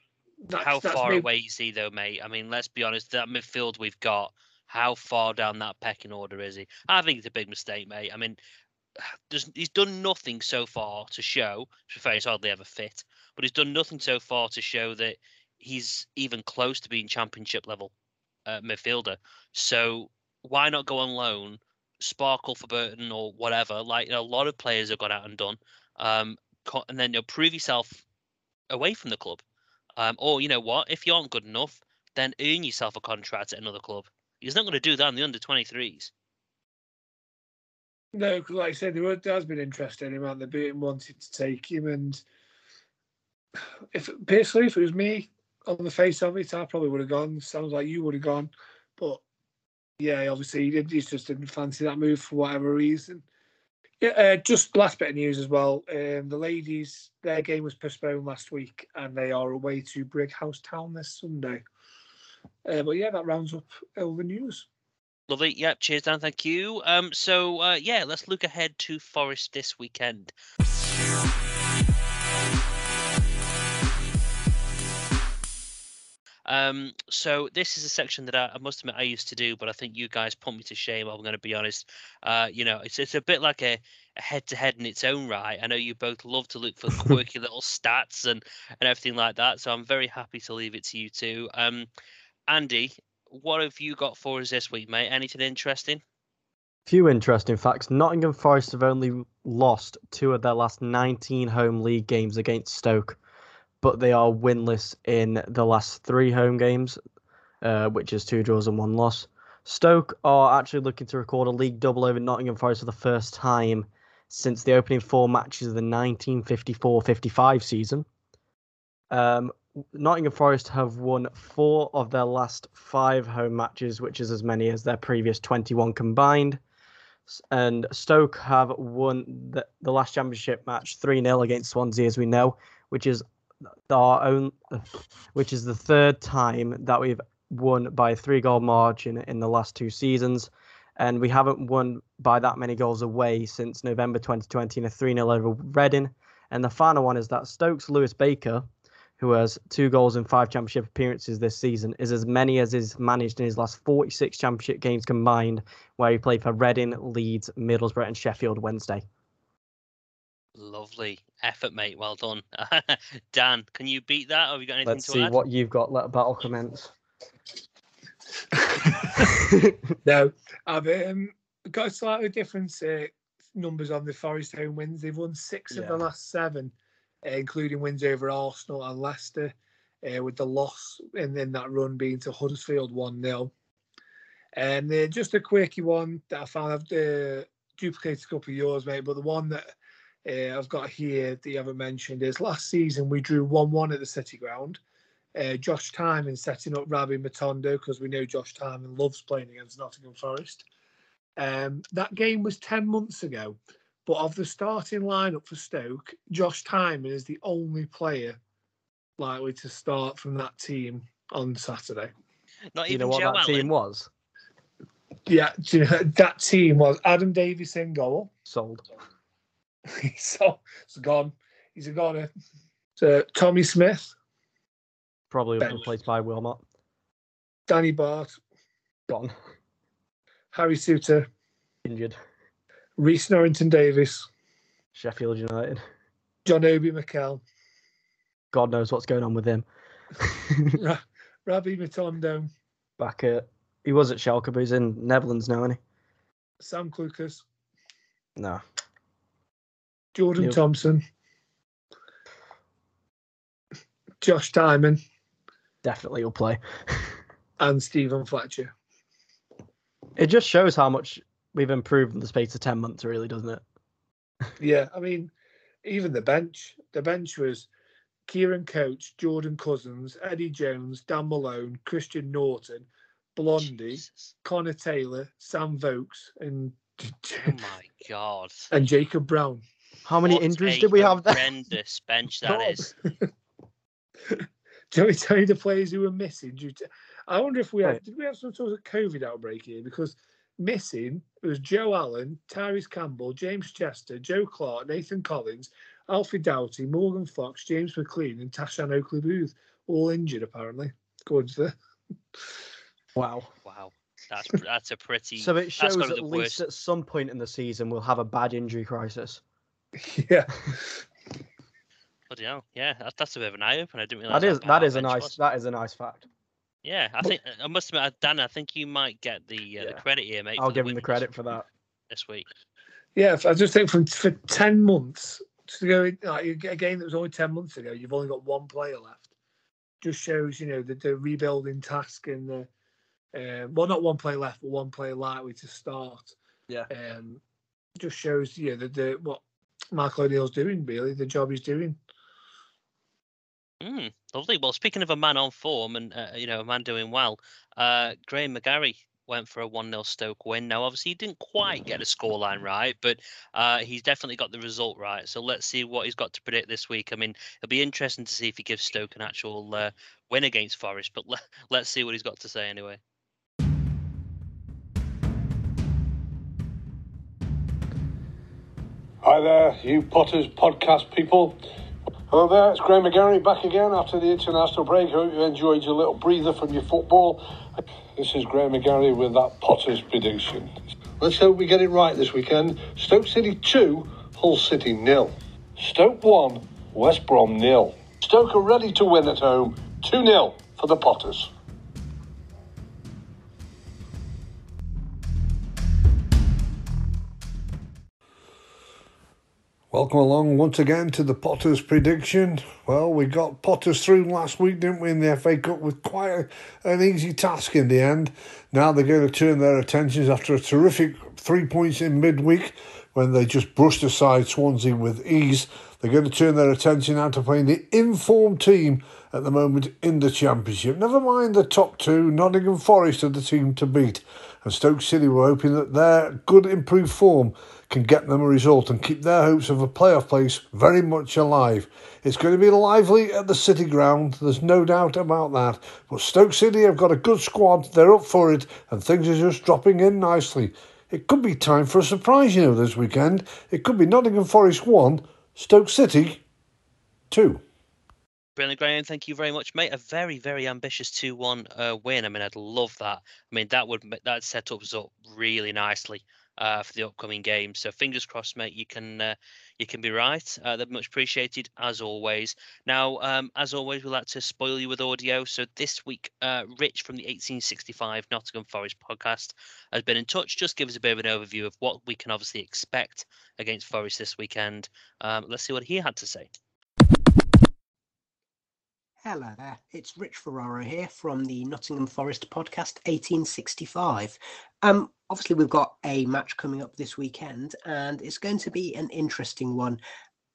that's, how that's far maybe... away is he though, mate? I mean, let's be honest. That midfield we've got, how far down that pecking order is he? I think it's a big mistake, mate. I mean, he's done nothing so far to show. To be fair, he's hardly ever fit, but he's done nothing so far to show that he's even close to being championship level uh, midfielder. So why not go on loan? sparkle for Burton or whatever. Like you know, a lot of players have gone out and done, um, and then you'll prove yourself away from the club. Um, or you know what, if you aren't good enough, then earn yourself a contract at another club. He's not going to do that in the under 23s. No, because like I said, there has been interest in him, and the Burton wanted to take him. And if personally, if it was me on the face of it, I probably would have gone. Sounds like you would have gone, but yeah, obviously he, did, he just didn't fancy that move for whatever reason. Yeah, uh, just last bit of news as well. Um, the ladies, their game was postponed last week, and they are away to Brighouse Town this Sunday. Uh, but yeah, that rounds up all the news. Lovely. Yep. Cheers, Dan. Thank you. Um. So uh, yeah, let's look ahead to Forest this weekend. Um, so this is a section that I, I, must admit I used to do, but I think you guys put me to shame. I'm going to be honest. Uh, you know, it's it's a bit like a, a head-to-head in its own right. I know you both love to look for quirky little stats and and everything like that. So I'm very happy to leave it to you two. Um, Andy, what have you got for us this week, mate? Anything interesting? Few interesting facts. Nottingham Forest have only lost two of their last 19 home league games against Stoke but they are winless in the last three home games, uh, which is two draws and one loss. Stoke are actually looking to record a league double over Nottingham Forest for the first time since the opening four matches of the 1954-55 season. Um, Nottingham Forest have won four of their last five home matches, which is as many as their previous 21 combined. And Stoke have won the, the last championship match 3 0 against Swansea, as we know, which is our own, which is the third time that we've won by a three goal margin in the last two seasons. And we haven't won by that many goals away since November 2020 in a 3 0 over Reading. And the final one is that Stokes Lewis Baker, who has two goals in five championship appearances this season, is as many as is managed in his last 46 championship games combined, where he played for Reading, Leeds, Middlesbrough, and Sheffield Wednesday. Lovely effort, mate. Well done, Dan. Can you beat that? Or have you got anything Let's to see add? what you've got. Let battle commence. no, I've um, got slightly different uh, numbers on the Forest home wins. They've won six of the last seven, uh, including wins over Arsenal and Leicester, uh, with the loss in, in that run being to Huddersfield 1 0. And uh, just a quirky one that I found I've uh, duplicated a couple of yours, mate, but the one that uh, I've got here that you haven't mentioned is last season we drew 1 1 at the City Ground. Uh, Josh Tymon setting up Rabbi Matondo because we know Josh Tymon loves playing against Nottingham Forest. Um, that game was 10 months ago, but of the starting lineup for Stoke, Josh Tymon is the only player likely to start from that team on Saturday. Not Do you even know what Joe that Allen. team was? Yeah, you know, that team was Adam Davies in goal. Sold. so it's gone. He's a goner. So Tommy Smith, Probably Bench. replaced by Wilmot. Danny Batth, Gone. Harry Souttar, Injured. Rhys Norrington-Davies, Sheffield United. John Obi Mikel, God knows what's going on with him. Ra- Rabbi Matondo, Back at he was at Schalke, but he's in Netherlands now, isn't he? Sam Clucas. No. Jordan Yep. Thompson, Josh Diamond. Definitely he'll play. and Steven Fletcher. It just shows how much we've improved in the space of ten months, really, doesn't it? Yeah, I mean, even the bench. The bench was Kieran Coach, Jordan Cousins, Eddie Jones, Dan Malone, Christian Norton, Blondie, Jesus. Connor Taylor, Sam Vokes, and Oh my god. and Jacob Brown. How many What injuries did we have there? Horrendous bench that God. is. Do you want me to tell you the players who were missing? due to- I wonder if we had Right. did we have some sort of COVID outbreak here? Because missing was Joe Allen, Tyrese Campbell, James Chester, Joe Clark, Nathan Collins, Alfie Doughty, Morgan Fox, James McClean, and Tashan Oakley-Boothe, all injured apparently. According to the Wow. Wow. That's that's a pretty So it shows gotta at least worst. at some point in the season we'll have a bad injury crisis. yeah. Bloody hell. Yeah, that, that's a bit of an eye opener. I didn't realize That is how that our a nice was. that is a nice fact. Yeah, I think I must admit, uh, Dan. I think you might get the uh, the credit here, mate. I'll for give him win the this- credit for that. this week. Yeah, I just think from for ten months to go like a game that was only ten months ago, you've only got one player left. Just shows, you know, the, the rebuilding task and the uh, well, not one player left, but one player likely to start. Yeah. Um, just shows, yeah, the, the what Michael O'Neill's doing, really, the job he's doing. Mm, lovely. Well, speaking of a man on form and uh, you know a man doing well, uh, Graham McGarry went for a one 0 Stoke win. Now, obviously, he didn't quite get the scoreline right, but uh, he's definitely got the result right. So let's see what he's got to predict this week. I mean, it'll be interesting to see if he gives Stoke an actual uh, win against Forest. But le- let's see what he's got to say anyway. Hi there, you Potters podcast people. Hello there, it's Graham McGarry back again after the international break. I Hope you enjoyed your little breather from your football. This is Graham McGarry with that Potters prediction. Let's hope we get it right this weekend. Stoke City 2, Hull City nil. Stoke 1, West Brom nil. Stoke are ready to win at home 2 0 for the Potters. Welcome along once again to the Potters prediction. Well, we got Potters through last week, didn't we, in the FA Cup with quite a, an easy task in the end. Now they're going to turn their attentions after a terrific three points in midweek when they just brushed aside Swansea with ease. They're going to turn their attention now to playing the informed team at the moment in the Championship. Never mind the top two, Nottingham Forest are the team to beat. And Stoke City were hoping that their good improved form can get them a result and keep their hopes of a playoff place very much alive. It's going to be lively at the City ground, there's no doubt about that. But Stoke City have got a good squad, they're up for it, and things are just dropping in nicely. It could be time for a surprise, you know, this weekend. It could be Nottingham Forest 1, Stoke City 2. Brilliant, Graham. Thank you very much, mate. A very, very ambitious two-one uh, win. I mean, I'd love that. I mean, that would that set us up really nicely uh, for the upcoming game. So fingers crossed, mate. You can uh, you can be right. Uh, they're much appreciated as always. Now, um, as always, we like to spoil you with audio. So this week, uh, Rich from the 1865 Nottingham Forest podcast has been in touch. Just give us a bit of an overview of what we can obviously expect against Forest this weekend. Um, let's see what he had to say. Hello there, it's Rich Ferraro here from the Nottingham Forest podcast 1865. Um, obviously, we've got a match coming up this weekend, and it's going to be an interesting one.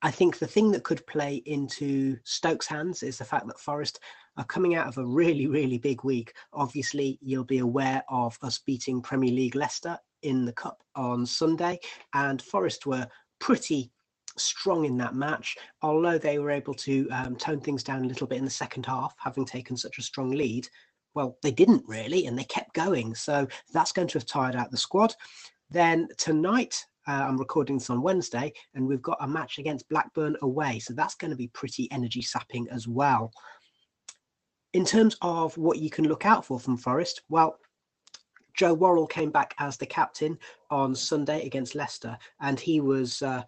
I think the thing that could play into Stokes' hands is the fact that Forest are coming out of a really, really big week. Obviously, you'll be aware of us beating Premier League Leicester in the Cup on Sunday, and Forest were pretty strong in that match, although they were able to um, tone things down a little bit in the second half, having taken such a strong lead. Well, they didn't really, and they kept going. So that's going to have tired out the squad. Then tonight, uh, I'm recording this on Wednesday, and we've got a match against Blackburn away. So that's going to be pretty energy sapping as well. In terms of what you can look out for from Forest, well, Joe Worrall came back as the captain on Sunday against Leicester, and he was uh,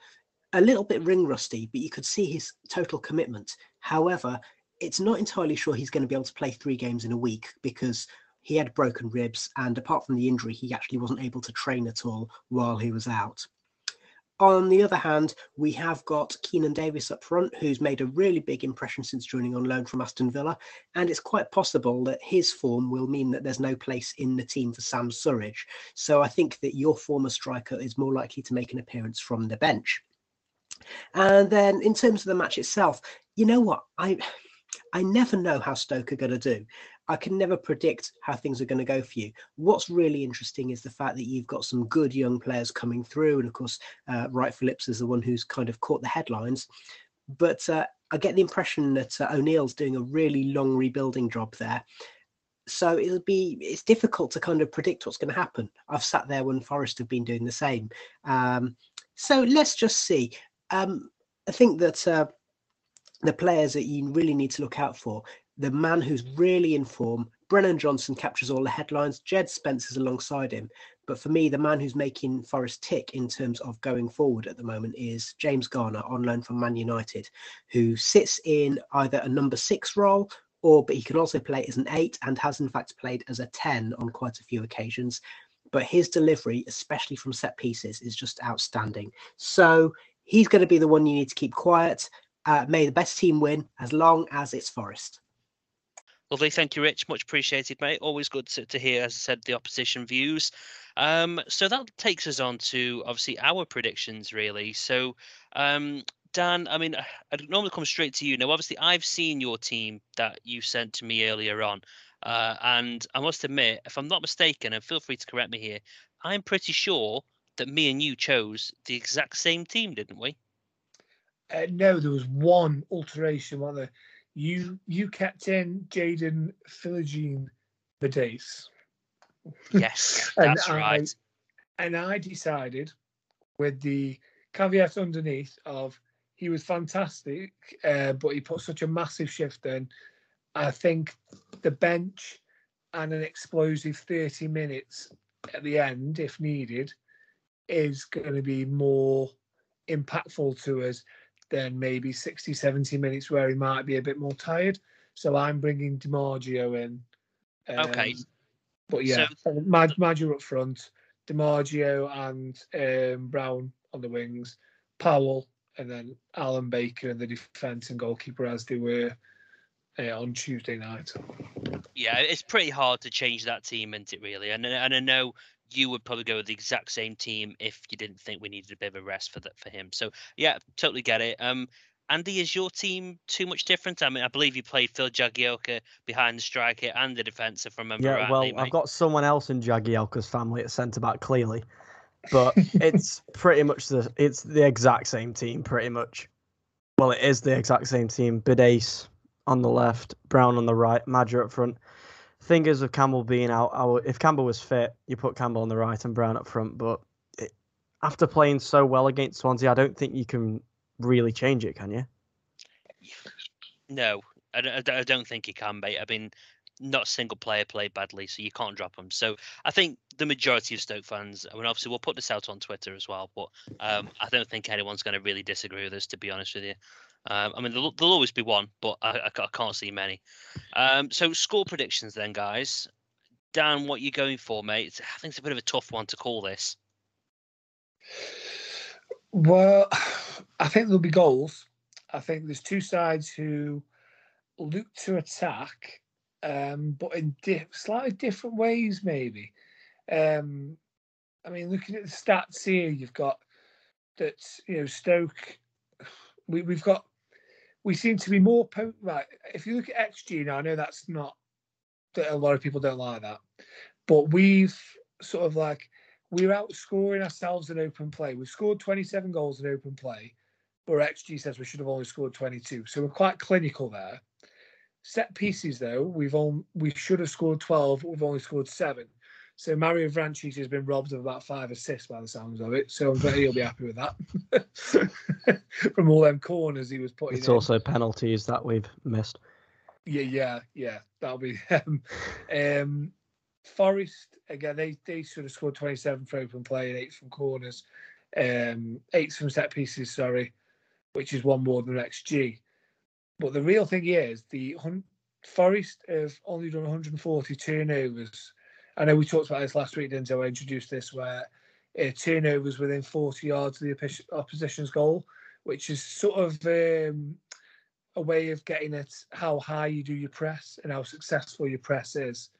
a little bit ring rusty, but you could see his total commitment. However, it's not entirely sure he's going to be able to play three games in a week because he had broken ribs, and apart from the injury, he actually wasn't able to train at all while he was out. On the other hand, we have got Keinan Davis up front, who's made a really big impression since joining on loan from Aston Villa. And it's quite possible that his form will mean that there's no place in the team for Sam Surridge. So I think that your former striker is more likely to make an appearance from the bench. And then in terms of the match itself, you know what? I I never know how Stoke are going to do. I can never predict how things are going to go for you. What's really interesting is the fact that you've got some good young players coming through, and of course, uh, Wright Phillips is the one who's kind of caught the headlines. But uh, I get the impression that uh, O'Neill's doing a really long rebuilding job there. So it'll be it's difficult to kind of predict what's going to happen. I've sat there when Forest have been doing the same. Um, so let's just see. Um, I think that uh, the players that you really need to look out for, the man who's really in form, Brennan Johnson captures all the headlines. Djed Spence's alongside him. But for me, the man who's making Forest tick in terms of going forward at the moment is James Garner on loan from Man United, who sits in either a number six role or but he can also play as an eight and has in fact played as a 10 on quite a few occasions. But his delivery, especially from set pieces, is just outstanding. So He's going to be the one you need to keep quiet. Uh, may the best team win as long as it's Forest. Lovely. Thank you, Rich. Much appreciated, mate. Always good to, to hear, as I said, the opposition views. Um, so that takes us on to obviously our predictions, really. So, um, Dan, I mean, I'd normally come straight to you. Now, obviously, I've seen your team that you sent to me earlier on. Uh, and I must admit, if I'm not mistaken, and feel free to correct me here, I'm pretty sure that me and you chose the exact same team, didn't we? Uh, no, there was one alteration. One there. You you kept in Jaden Philogene days. Yes, that's right. And I decided, with the caveat underneath of he was fantastic, uh, but he put such a massive shift in. I think the bench and an explosive 30 minutes at the end, if needed, is going to be more impactful to us than maybe 60, 70 minutes where he might be a bit more tired. So I'm bringing D'Margio in. Um, okay. But yeah, so, Mag- Maja up front, D'Margio and um, Brown on the wings, Powell, and then Allen Baker in the defence and goalkeeper as they were uh, on Tuesday night. Yeah, it's pretty hard to change that team, isn't it? Really, and and I know you would probably go with the exact same team if you didn't think we needed a bit of a rest for that for him. So yeah, totally get it. Um, Andy, is your team too much different? I mean, I believe you played Phil Jagielka behind the striker and the defence, if I remember yeah, well, I've got someone else in Jagielka's family at centre back, clearly, but it's pretty much the it's the exact same team, pretty much. Well, it is the exact same team. Bidace on the left, Brown on the right, Maggio up front is with Campbell being out, if Campbell was fit, you put Campbell on the right and Brown up front. But it, after playing so well against Swansea, I don't think you can really change it, can you? No, I don't, I don't think you can, mate. I mean, not a single player played badly, so you can't drop them. So I think the majority of Stoke fans, I mean, obviously we'll put this out on Twitter as well, but um, I don't think anyone's going to really disagree with us, to be honest with you. Um, I mean, there'll, there'll, always be one, but I, I, I can't see many. Um, so score predictions then, guys. Dan, what you going for, mate? I think it's a bit of a tough one to call this. Well, I think there'll be goals. I think there's two sides who look to attack, um, but in di- slightly different ways, maybe. Um, I mean, looking at the stats here, you've got that you know Stoke. We, we've got we seem to be more right. If you look at XG now, I know that's not that a lot of people don't like that, but we've sort of like we're outscoring ourselves in open play. We've scored 27 goals in open play, but XG says we should have only scored 22. So we're quite clinical there. Set pieces though, we've on we should have scored 12, but we've only scored seven. So Mario Vrancic has been robbed of about five assists by the sounds of it. So I'm bet he'll be happy with that from all them corners he was putting. It's in. also penalties that we've missed. Yeah, yeah, yeah. That'll be um, um Forest again. They they should have scored 27 for open play and eight from corners, um, eight from set pieces. Sorry, which is one more than XG. But the real thing is the Forest have only done 140 turnovers. I know we talked about this last week, didn't I? I introduced this where uh, turnovers within 40 yards of the opposition's goal, which is sort of um, a way of getting at how high you do your press and how successful your press is.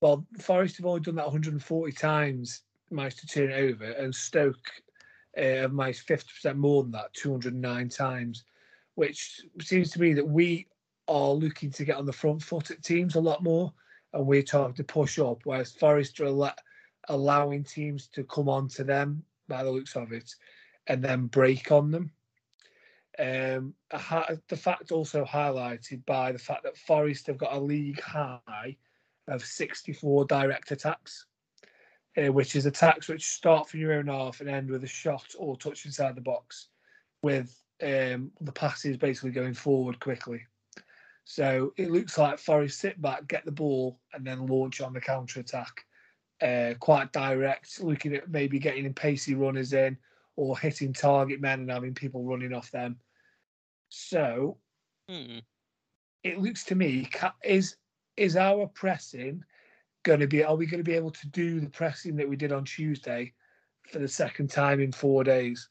Well, Forest have only done that 140 times, managed to turn it over, and Stoke uh, have managed 50% more than that, 209 times, which seems to me that we are looking to get on the front foot at teams a lot more, and we're talking to push up, whereas Forest are al- allowing teams to come on to them by the looks of it, and then break on them. Um, the fact also highlighted by the fact that Forest have got a league high of 64 direct attacks, uh, which is attacks which start from your own half and end with a shot or touch inside the box, with um, the passes basically going forward quickly. So it looks like Forest sit back, get the ball, and then launch on the counter attack. Uh, quite direct, looking at maybe getting pacey runners in or hitting target men and having people running off them. So Hmm. it looks to me is is our pressing going to be? Are we going to be able to do the pressing that we did on Tuesday for the second time in four days?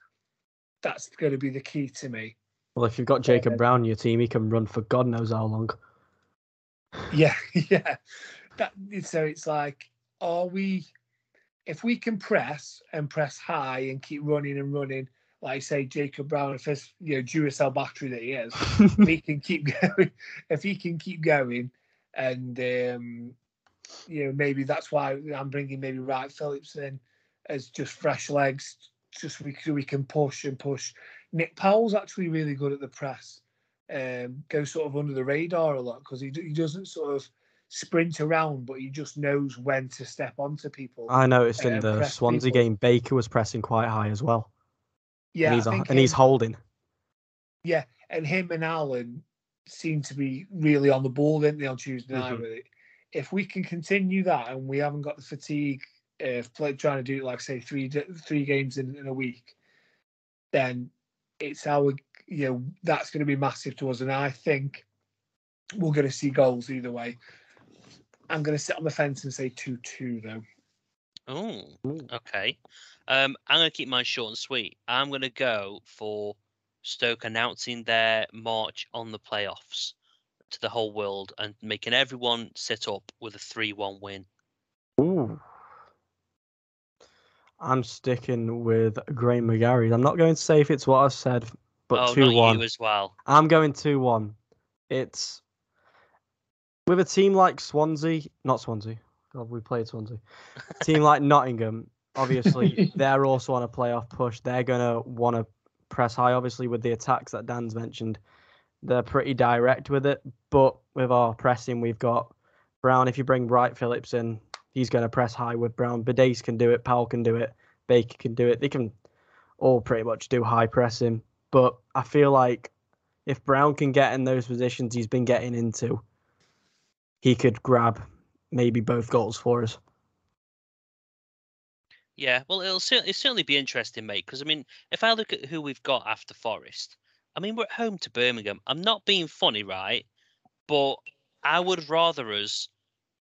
That's going to be the key to me. Well, if you've got Jacob Brown in your team, he can run for God knows how long. Yeah, yeah. That so it's like, are we? If we can press and press high and keep running and running, like I say, Jacob Brown, if it's you know Duracell battery that he is, if he can keep going, if he can keep going, and um, you know maybe that's why I'm bringing maybe Wright Phillips in as just fresh legs, just we so we can push and push. Nick Powell's actually really good at the press. Um, goes sort of under the radar a lot because he d- he doesn't sort of sprint around, but he just knows when to step onto people. I noticed in um, the Swansea people. game, Baker was pressing quite high as well. Yeah, and he's, I a- think and he's holding. Yeah, and him and Allen seem to be really on the ball, didn't they, on Tuesday night Mhm. with it? If we can continue that and we haven't got the fatigue uh, of play, trying to do like say three three games in, in a week, then it's our you know that's going to be massive to us, and I think we're going to see goals either way. I'm going to sit on the fence and say two two though. Oh, okay. Um, I'm going to keep mine short and sweet. I'm going to go for Stoke announcing their march on the playoffs to the whole world and making everyone sit up with a 3 1 win. Ooh. I'm sticking with Graham McGarry. I'm not going to say if it's what I said, but oh, 2 not 1. you as well. I'm going 2 1. It's with a team like Swansea, not Swansea. God, we played Swansea. A team like Nottingham, obviously, they're also on a playoff push. They're going to want to press high, obviously, with the attacks that Dan's mentioned. They're pretty direct with it, but with our pressing, we've got Brown. If you bring Wright Phillips in, he's going to press high with Brown. Bidace can do it. Powell can do it. Baker can do it. They can all pretty much do high pressing. But I feel like if Brown can get in those positions he's been getting into, he could grab maybe both goals for us. Yeah, well, it'll, it'll certainly be interesting, mate. Because I mean, if I look at who we've got after Forest, I mean, we're at home to Birmingham. I'm not being funny, right? But I would rather us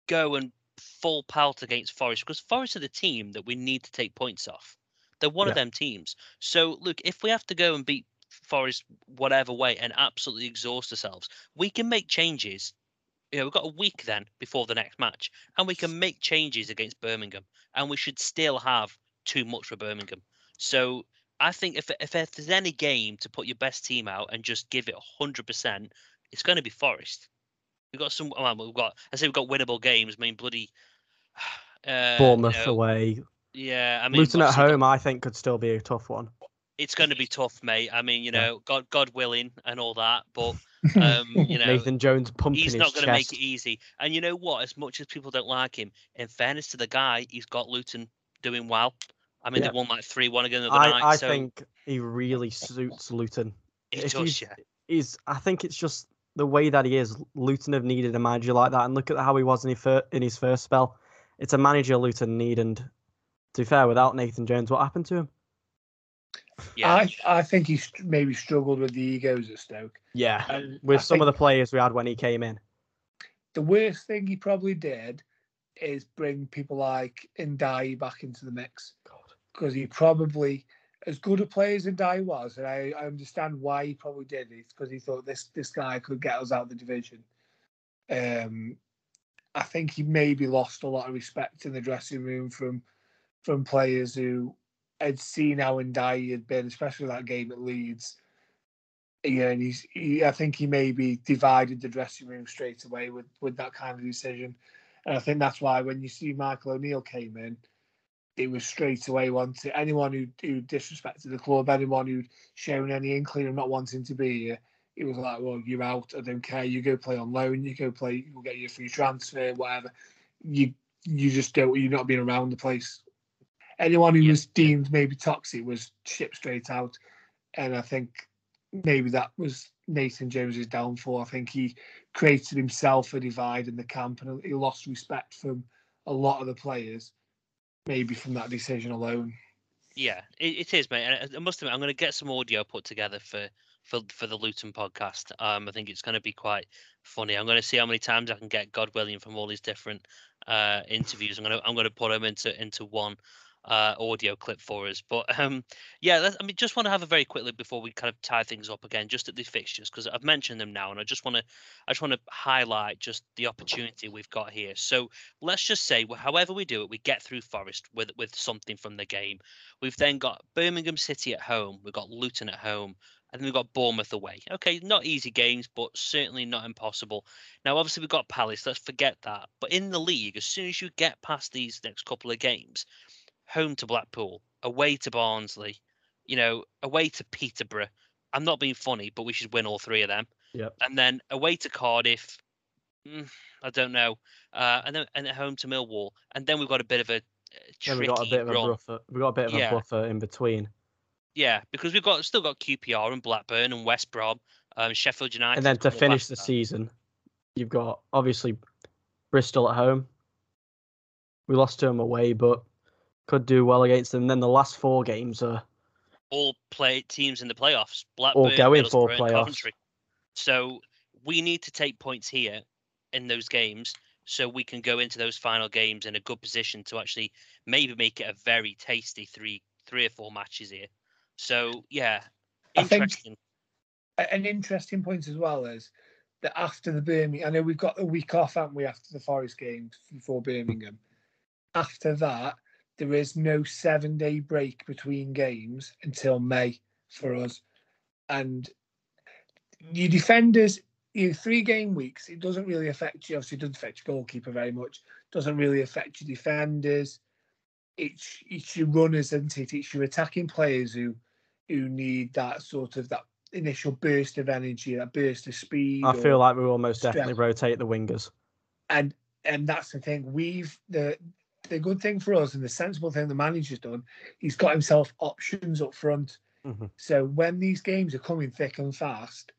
go and full pelt against Forest because Forest are the team that we need to take points off. They're one of them teams. So look, if we have to go and beat Forest whatever way and absolutely exhaust ourselves, we can make changes. You know, we've got a week then before the next match, and we can make changes against Birmingham, and we should still have too much for Birmingham. So I think if if, if there's any game to put your best team out and just give it hundred percent, it's going to be Forest. We've got some. Well, we've got. I say we've got winnable games. I mean, bloody. Uh, you Bournemouth know, away. Yeah, I mean, Luton at obviously we've got- home, I think, could still be a tough one. It's going to be tough, mate. I mean, you Yeah. know, God, God willing, and all that. But um, you know, Nathan Jones pumping he's not going to make it easy. And you know what? As much as people don't like him, in fairness to the guy, he's got Luton doing well. I mean, Yeah. they won like three one again the other I, night. I so think he really suits Luton. he does, yeah. He's, I think it's just the way that he is. Luton have needed a manager like that, and look at how he was in his, fir- in his first spell. It's a manager Luton need, and to be fair, without Nathan Jones, what happened to him? Yeah, I I think he maybe struggled with the egos at Stoke. Yeah, And with I some of the players we had when he came in. the worst thing he probably did is bring people like Ndiaye back into the mix because he probably, as good a player as Ndiaye was, and I, I understand why he probably did it because he thought this this guy could get us out of the division. Um, I think he maybe lost a lot of respect in the dressing room from from players who had seen how Ndiaye had been, especially that game at Leeds. Yeah, and he's. He, I think he maybe divided the dressing room straight away with with that kind of decision, and I think that's why when you see Michael O'Neill came in, it was straight away wanted anyone who who disrespected the club, anyone who'd shown any inkling of not wanting to be here. It was like, well, you're out. I don't care. You go play on loan. You go play. We'll get you a free transfer, whatever. You you just don't. You're not being around the place. Anyone who Yeah. was deemed maybe toxic was shipped straight out, and I think maybe that was Nathan James's downfall. I think he created himself a divide in the camp, and he lost respect from a lot of the players, maybe from that decision alone. Yeah, it, it is, mate. I must admit, I'm going to get some audio put together for for for the Luton podcast. Um, I think it's going to be quite funny. I'm going to see how many times I can get God willing from all these different uh interviews. I'm going to I'm going to put them into into one uh audio clip for us. But um, yeah, I mean, just want to have a very quick look before we kind of tie things up again, just at the fixtures because I've mentioned them now, and I just want to I just want to highlight just the opportunity we've got here. So let's just say, however we do it, we get through Forest with with something from the game. We've then got Birmingham City at home. We've got Luton at home. And then we've got Bournemouth away. Okay, not easy games, but certainly not impossible. Now, obviously, we've got Palace. Let's forget that. But in the league, as soon as you get past these next couple of games, home to Blackpool, away to Barnsley, you know, away to Peterborough. I'm not being funny, but we should win all three of them. Yep. And then away to Cardiff. mm, I don't know. Uh, and then and at home to Millwall. And then we've got a bit of a uh, tricky we got a bit of a run. buffer. We got a bit of Yeah. a buffer in between, Yeah, because we've got still got QPR and Blackburn and West Brom, um, Sheffield United. and then to finish the season, you've got obviously Bristol at home. We lost to them away, but could do well against them. Then the last four games are all play teams in the playoffs. Blackburn, going for Middlesbrough, and playoffs. Coventry. So we need to take points here in those games, so we can go into those final games in a good position to actually maybe make it a very tasty three, three or four matches here. So yeah, interesting. An interesting point as well is that after the Birmingham, I know we've got a week off, haven't we, after the Forest games before Birmingham. After that, there is no seven day break between games until May for us. And your defenders, your three game weeks, it doesn't really affect you. Obviously, it doesn't affect your goalkeeper very much. Doesn't really affect your defenders. It's it's your runners, isn't it? It's your attacking players who who need that sort of that initial burst of energy, that burst of speed. I feel like we will most definitely rotate the wingers. and and that's the thing. We've the the good thing for us and the sensible thing the manager's done. He's got himself options up front. Mhm. So when these games are coming thick and fast,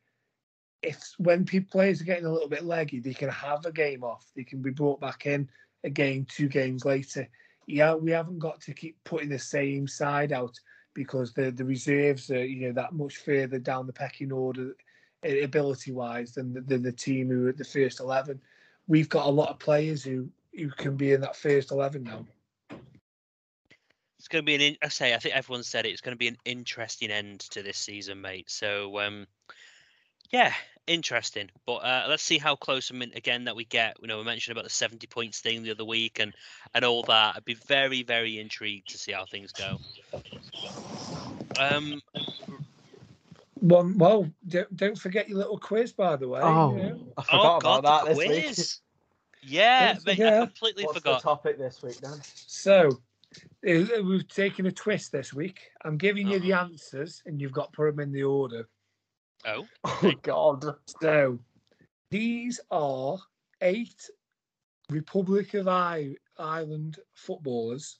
if when people players are getting a little bit leggy, they can have a game off. They can be brought back in again two games later. Yeah, we haven't got to keep putting the same side out because the the reserves are you know that much further down the pecking order ability wise than the, than the team who are at the first eleven. We've got a lot of players who who can be in that first eleven now. It's going to be an. in- I say. I think everyone said it. It's going to be an interesting end to this season, mate. So, um, yeah, interesting. But uh, let's see how close. I mean, again, that we get. You know, we mentioned about the seventy points thing the other week, and and all that. I'd be very, very intrigued to see how things go. Um, One well, don't, don't forget your little quiz by the way. Oh, you know. I forgot oh about God, that the this week. Quiz. Yeah, Don't mate, I completely What's forgot. the topic this week, Dan? So uh, we've taken a twist this week. I'm giving you the Uh-huh. answers, and you've got to put them in the order. Oh, Oh my God. So these are eight Republic of I- Ireland footballers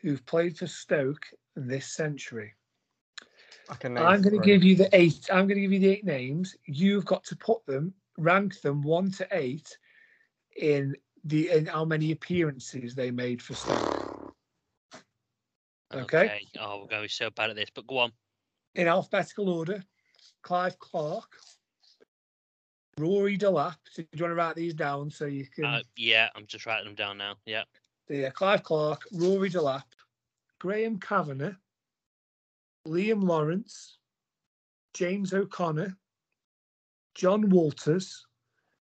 who've played for Stoke in this century. I can name I'm going to three. give you the eight. I'm going to give you the eight names. You've got to put them, rank them one to eight, in the in how many appearances they made for Stoke Okay. Oh, we're going to be so bad at this. But go on. in alphabetical order. Clive Clarke, Rory Delap. So do you want to write these down so you can? Uh, yeah, I'm just writing them down now. Yeah. yeah, Clive Clarke, Rory Delap, Graham Kavanagh, Liam Lawrence, James O'Connor, Jon Walters,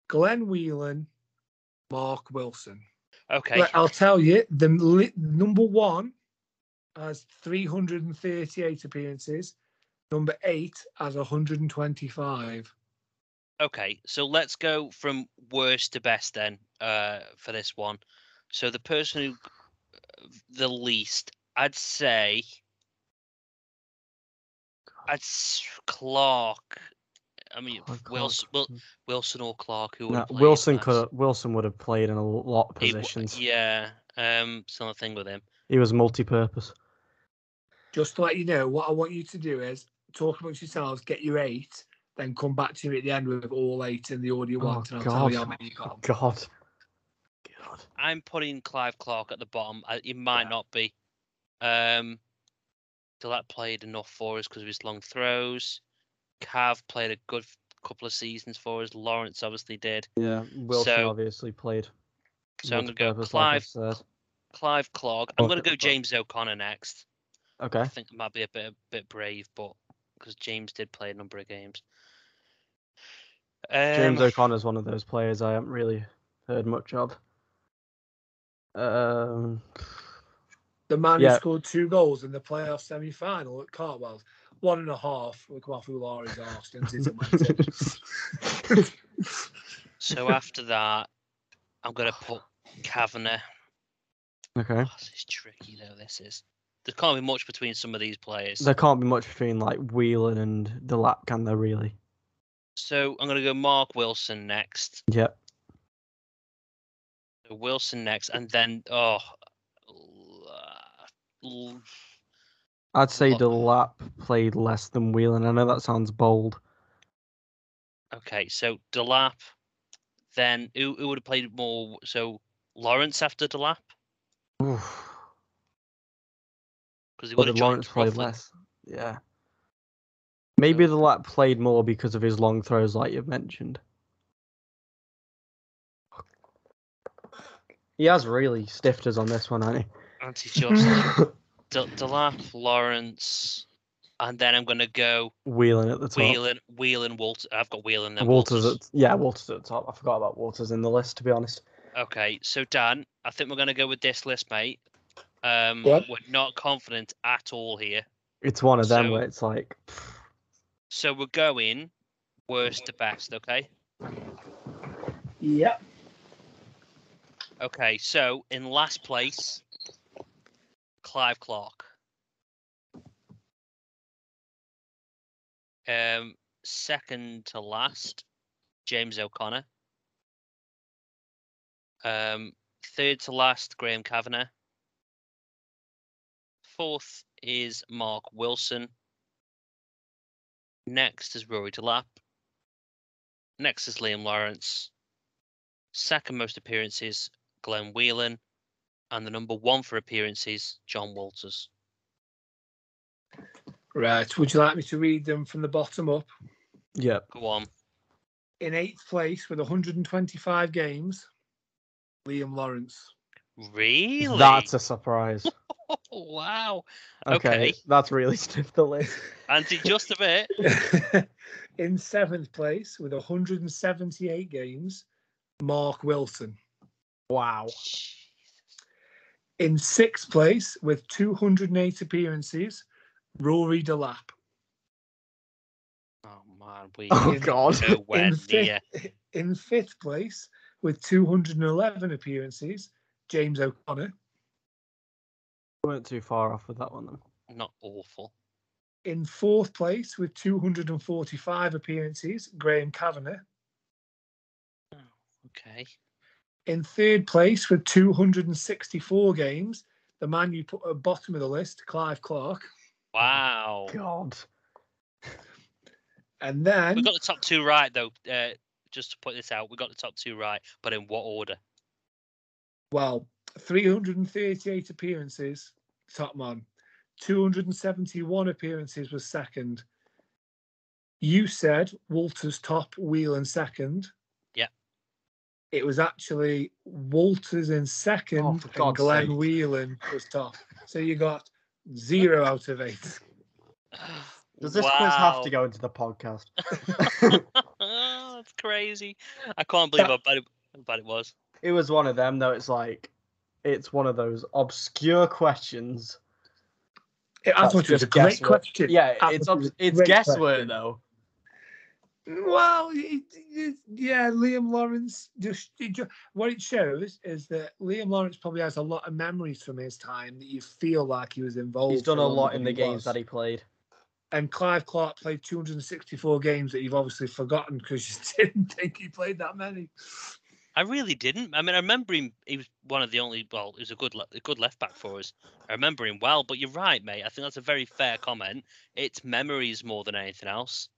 Glenn Whelan, Mark Wilson. Okay. But I'll tell you, the li- number one has 338 appearances. Number eight has 125. Okay, so let's go from worst to best then uh, for this one. So the person who the least, I'd say, I'd Clarke. I mean Clarke, Wilson, Wil, Wilson or Clarke, who would No, Wilson could Wilson would have played in a lot of He w- positions. yeah, um, similar thing with him. He was multi-purpose. Just to let you know, what I want you to do is talk amongst yourselves, get your eight, then come back to me at the end with all eight in the order you Oh, want, and I'll tell you how God. many you got. God. God. I'm putting Clive Clarke at the bottom. I, he might not be. Um, Delap played enough for us because of his long throws. Cav played a good couple of seasons for us. Lawrence obviously did. Yeah, Wilson So- obviously played. So I'm gonna go multi-purpose, like Clive, said. Clive Clarke. I'm Oh, gonna go James O'Connor next. Okay. I think it might be a bit a bit brave, but because James did play a number of games. James O'Connor is one of those players I haven't really heard much of. Um, The man Yeah. who scored two goals in the playoff semi final at Cartwell, one and a half. Look how Oulare's arse, didn't it? It. So after that, I'm gonna put Kavanagh. okay. Oh, this is tricky though. This is. There can't be much between some of these players. There can't be much between like Whelan and Delap, can there really? So I'm gonna go Mark Wilson next. Yep. Wilson next, and then oh, l- uh, I'd say Lo- Delap played less than Whelan. I know that sounds bold. okay. So Delap, then who, who would have played more? So Lawrence after Delap because he would have Lawrence played less. Yeah. Maybe So- Delap played more because of his long throws, like you've mentioned. He has really stiffed us on this one, hasn't Andy-just De- Delap, Lawrence, and then I'm gonna go Whelan at the top. Whelan, Whelan, Walter. I've got Whelan then Walters, Walters. at yeah, Walters at the top. I forgot about Walters in the list, to be honest. Okay, so Dan, I think we're gonna go with this list, mate. Um, What? we're not confident at all here, It's one of them So- where it's like, so we're going worst to best. Okay. Yep. Okay, so in last place, Clive Clarke. Um, second to last, James O'Connor. Um, third to last, Graham Kavanagh. Fourth is Mark Wilson. Next is Rory Delap. Next is Liam Lawrence. Second most appearances, Glenn Whelan. And the number one for appearances, Jon Walters. Right. Would you like me to read them from the bottom up? Yep. Go on. In eighth place with 125 games, Liam Lawrence. Really? That's a surprise. wow. Okay, Okay. that's really stiff the list. Andy just a bit. In seventh place with 178 games, Mark Wilson. Wow. In sixth place with 208 appearances, Rory Delap. Oh man, we Oh In- God. nowhere in, near. fifth, uh, in fifth place with 211 appearances, James O'Connor. weren't too far off with that one then. Not awful. In fourth place with 245 appearances, Graham Kavanagh. Oh, okay. In third place with 264 games, the man you put at the bottom of the list, Clive Clarke. Wow. God. And then We got the top two right though. Uh, just to put this out, we got the top two right, but in what order? Well, 338 appearances, top man. 271 appearances was second. You said Walters top, Whelan second. Yeah. It was actually Walters in second Oh, and God's Glenn sake. Whelan was top. So you got zero out of eight. Does this quiz have to go into the podcast? oh, that's crazy. I can't believe how bad, it, how bad it was. It was one of them though. It's like, it's one of those obscure questions. I thought it was a great guesswork. question. Yeah, I it's thought it was obs- a it's great guesswork question. though. Well, it, it, yeah, Liam Lawrence just, it ju- what it shows is that Liam Lawrence probably has a lot of memories from his time that you feel like he was involved. He's done a lot in the games was. that he played. And Clive Clarke played 264 games that you've obviously forgotten because you didn't think he played that many. I really didn't. I mean, I remember him. He was one of the only. Well, he was a good, le- a good left back for us. I remember him well. But you're right, mate. I think that's a very fair comment. It's memories more than anything else.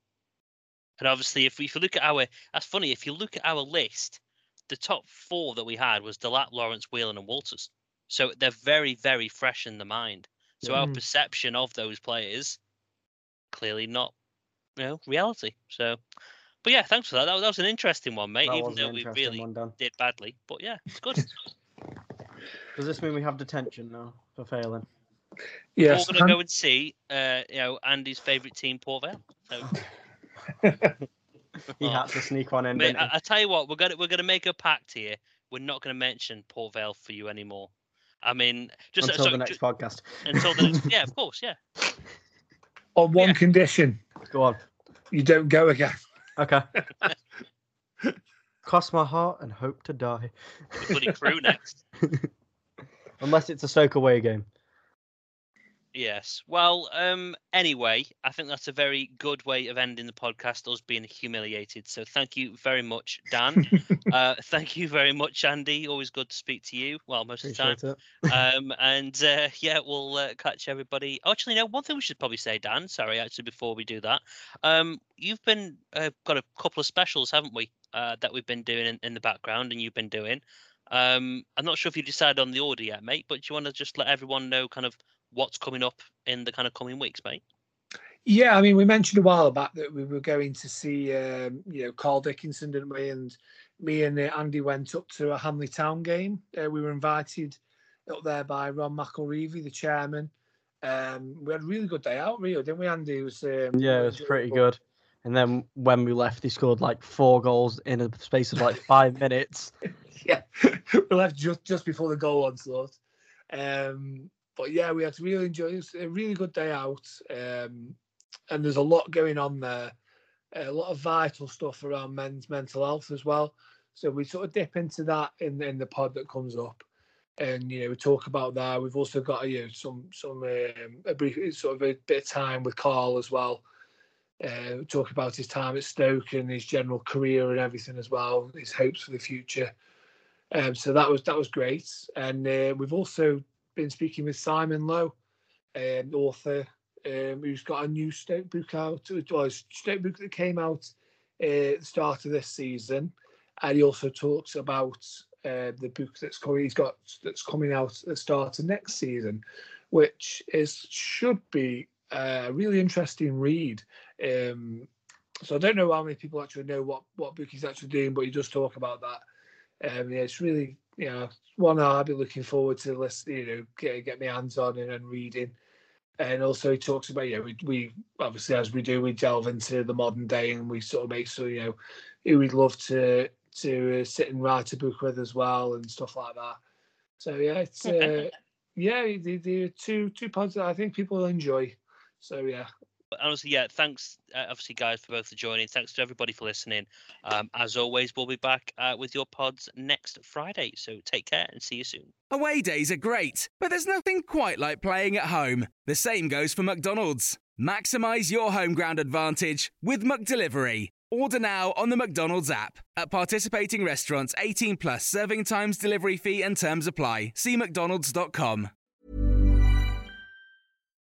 And obviously, if we, if you look at our, that's funny. If you look at our list, the top four that we had was Delap, Lawrence, Whelan, and Walters. So they're very, very fresh in the mind. So our Mm. perception of those players clearly not, you know, reality. So, but yeah, thanks for that. That was, that was an interesting one, mate. That even was though an we interesting really one, Dan. did badly. But yeah, it's good. Does this mean we have detention now for failing? Yes, We're going to go and see, uh, you know, Andy's favourite team, Port Vale. So, He had to sneak one in. mate. I, I tell you what, we're gonna we're gonna make a pact here. We're not going to mention Port Vale for you anymore. I mean, just until so- the next ju- podcast. until the next, yeah, of course, yeah. on one Yeah. condition Go on. you don't go again. Okay. Cross my heart and hope to die. Bloody crew next. Unless it's a soak away game. Yes. Well, um, anyway, I think that's a very good way of ending the podcast, us being humiliated. So thank you very much, Dan. uh, thank you very much, Andy. Always good to speak to you. Well, most of the time. Appreciate um, and uh, yeah, we'll uh, catch everybody. Oh, actually, no. One thing we should probably say, Dan. Sorry, actually, before we do that, um, you've been uh, got a couple of specials, haven't we? Uh, that we've been doing in, in the background, and you've been doing. Um, I'm not sure if you decided on the order yet, mate. But do you want to just let everyone know kind of what's coming up in the kind of coming weeks, mate? Yeah, I mean, we mentioned a while back that we were going to see, um, you know, Carl Dickinson, didn't we? And me and uh, Andy went up to a Hanley Town game. Uh, we were invited up there by Ron McElreevy, the chairman. Um, we had a really good day out, Rio, didn't we, Andy? It was um, Yeah, it was pretty enjoyable. good. And then when we left, he scored like four goals in a space of like five minutes. yeah, we left just just before the goal onslaught. Um, but yeah, we had to really enjoy. It was a really good day out, um, and there's a lot going on there. A lot of vital stuff around men's mental health as well. So we sort of dip into that in in the pod that comes up, and you know we talk about that. We've also got you know some some um, a brief sort of a bit of time with Carl as well. Uh, talk about his time at Stoke and his general career and everything as well. His hopes for the future. Um, so that was that was great, and uh, we've also been speaking with Simon Lowe, um, author, um, who's got a new Stoke book out. It was book that came out uh, the start of this season, and he also talks about uh, the book that's coming. He's got that's coming out at the start of next season, which is should be a really interesting read. Um, so I don't know how many people actually know what what book he's actually doing, but he does talk about that. Um, yeah, it's really you know one I'll be looking forward to list, you know, get, get my hands on and, and reading. And also he talks about, you know, we, we obviously as we do, we delve into the modern day and we sort of make sure, you know, who we'd love to to uh, sit and write a book with as well and stuff like that. So yeah, it's uh, yeah, the, the two two pods that I think people will enjoy. So yeah, honestly, yeah, thanks, uh, obviously, guys, for both for joining. Thanks to everybody for listening. Um, as always, we'll be back uh, with your pods next Friday. So take care and see you soon. Away days are great, but there's nothing quite like playing at home. The same goes for McDonald's. Maximize your home ground advantage with McDelivery. Order now on the McDonald's app. At participating restaurants, 18 plus serving times, delivery fee, and terms apply. See McDonald's.com.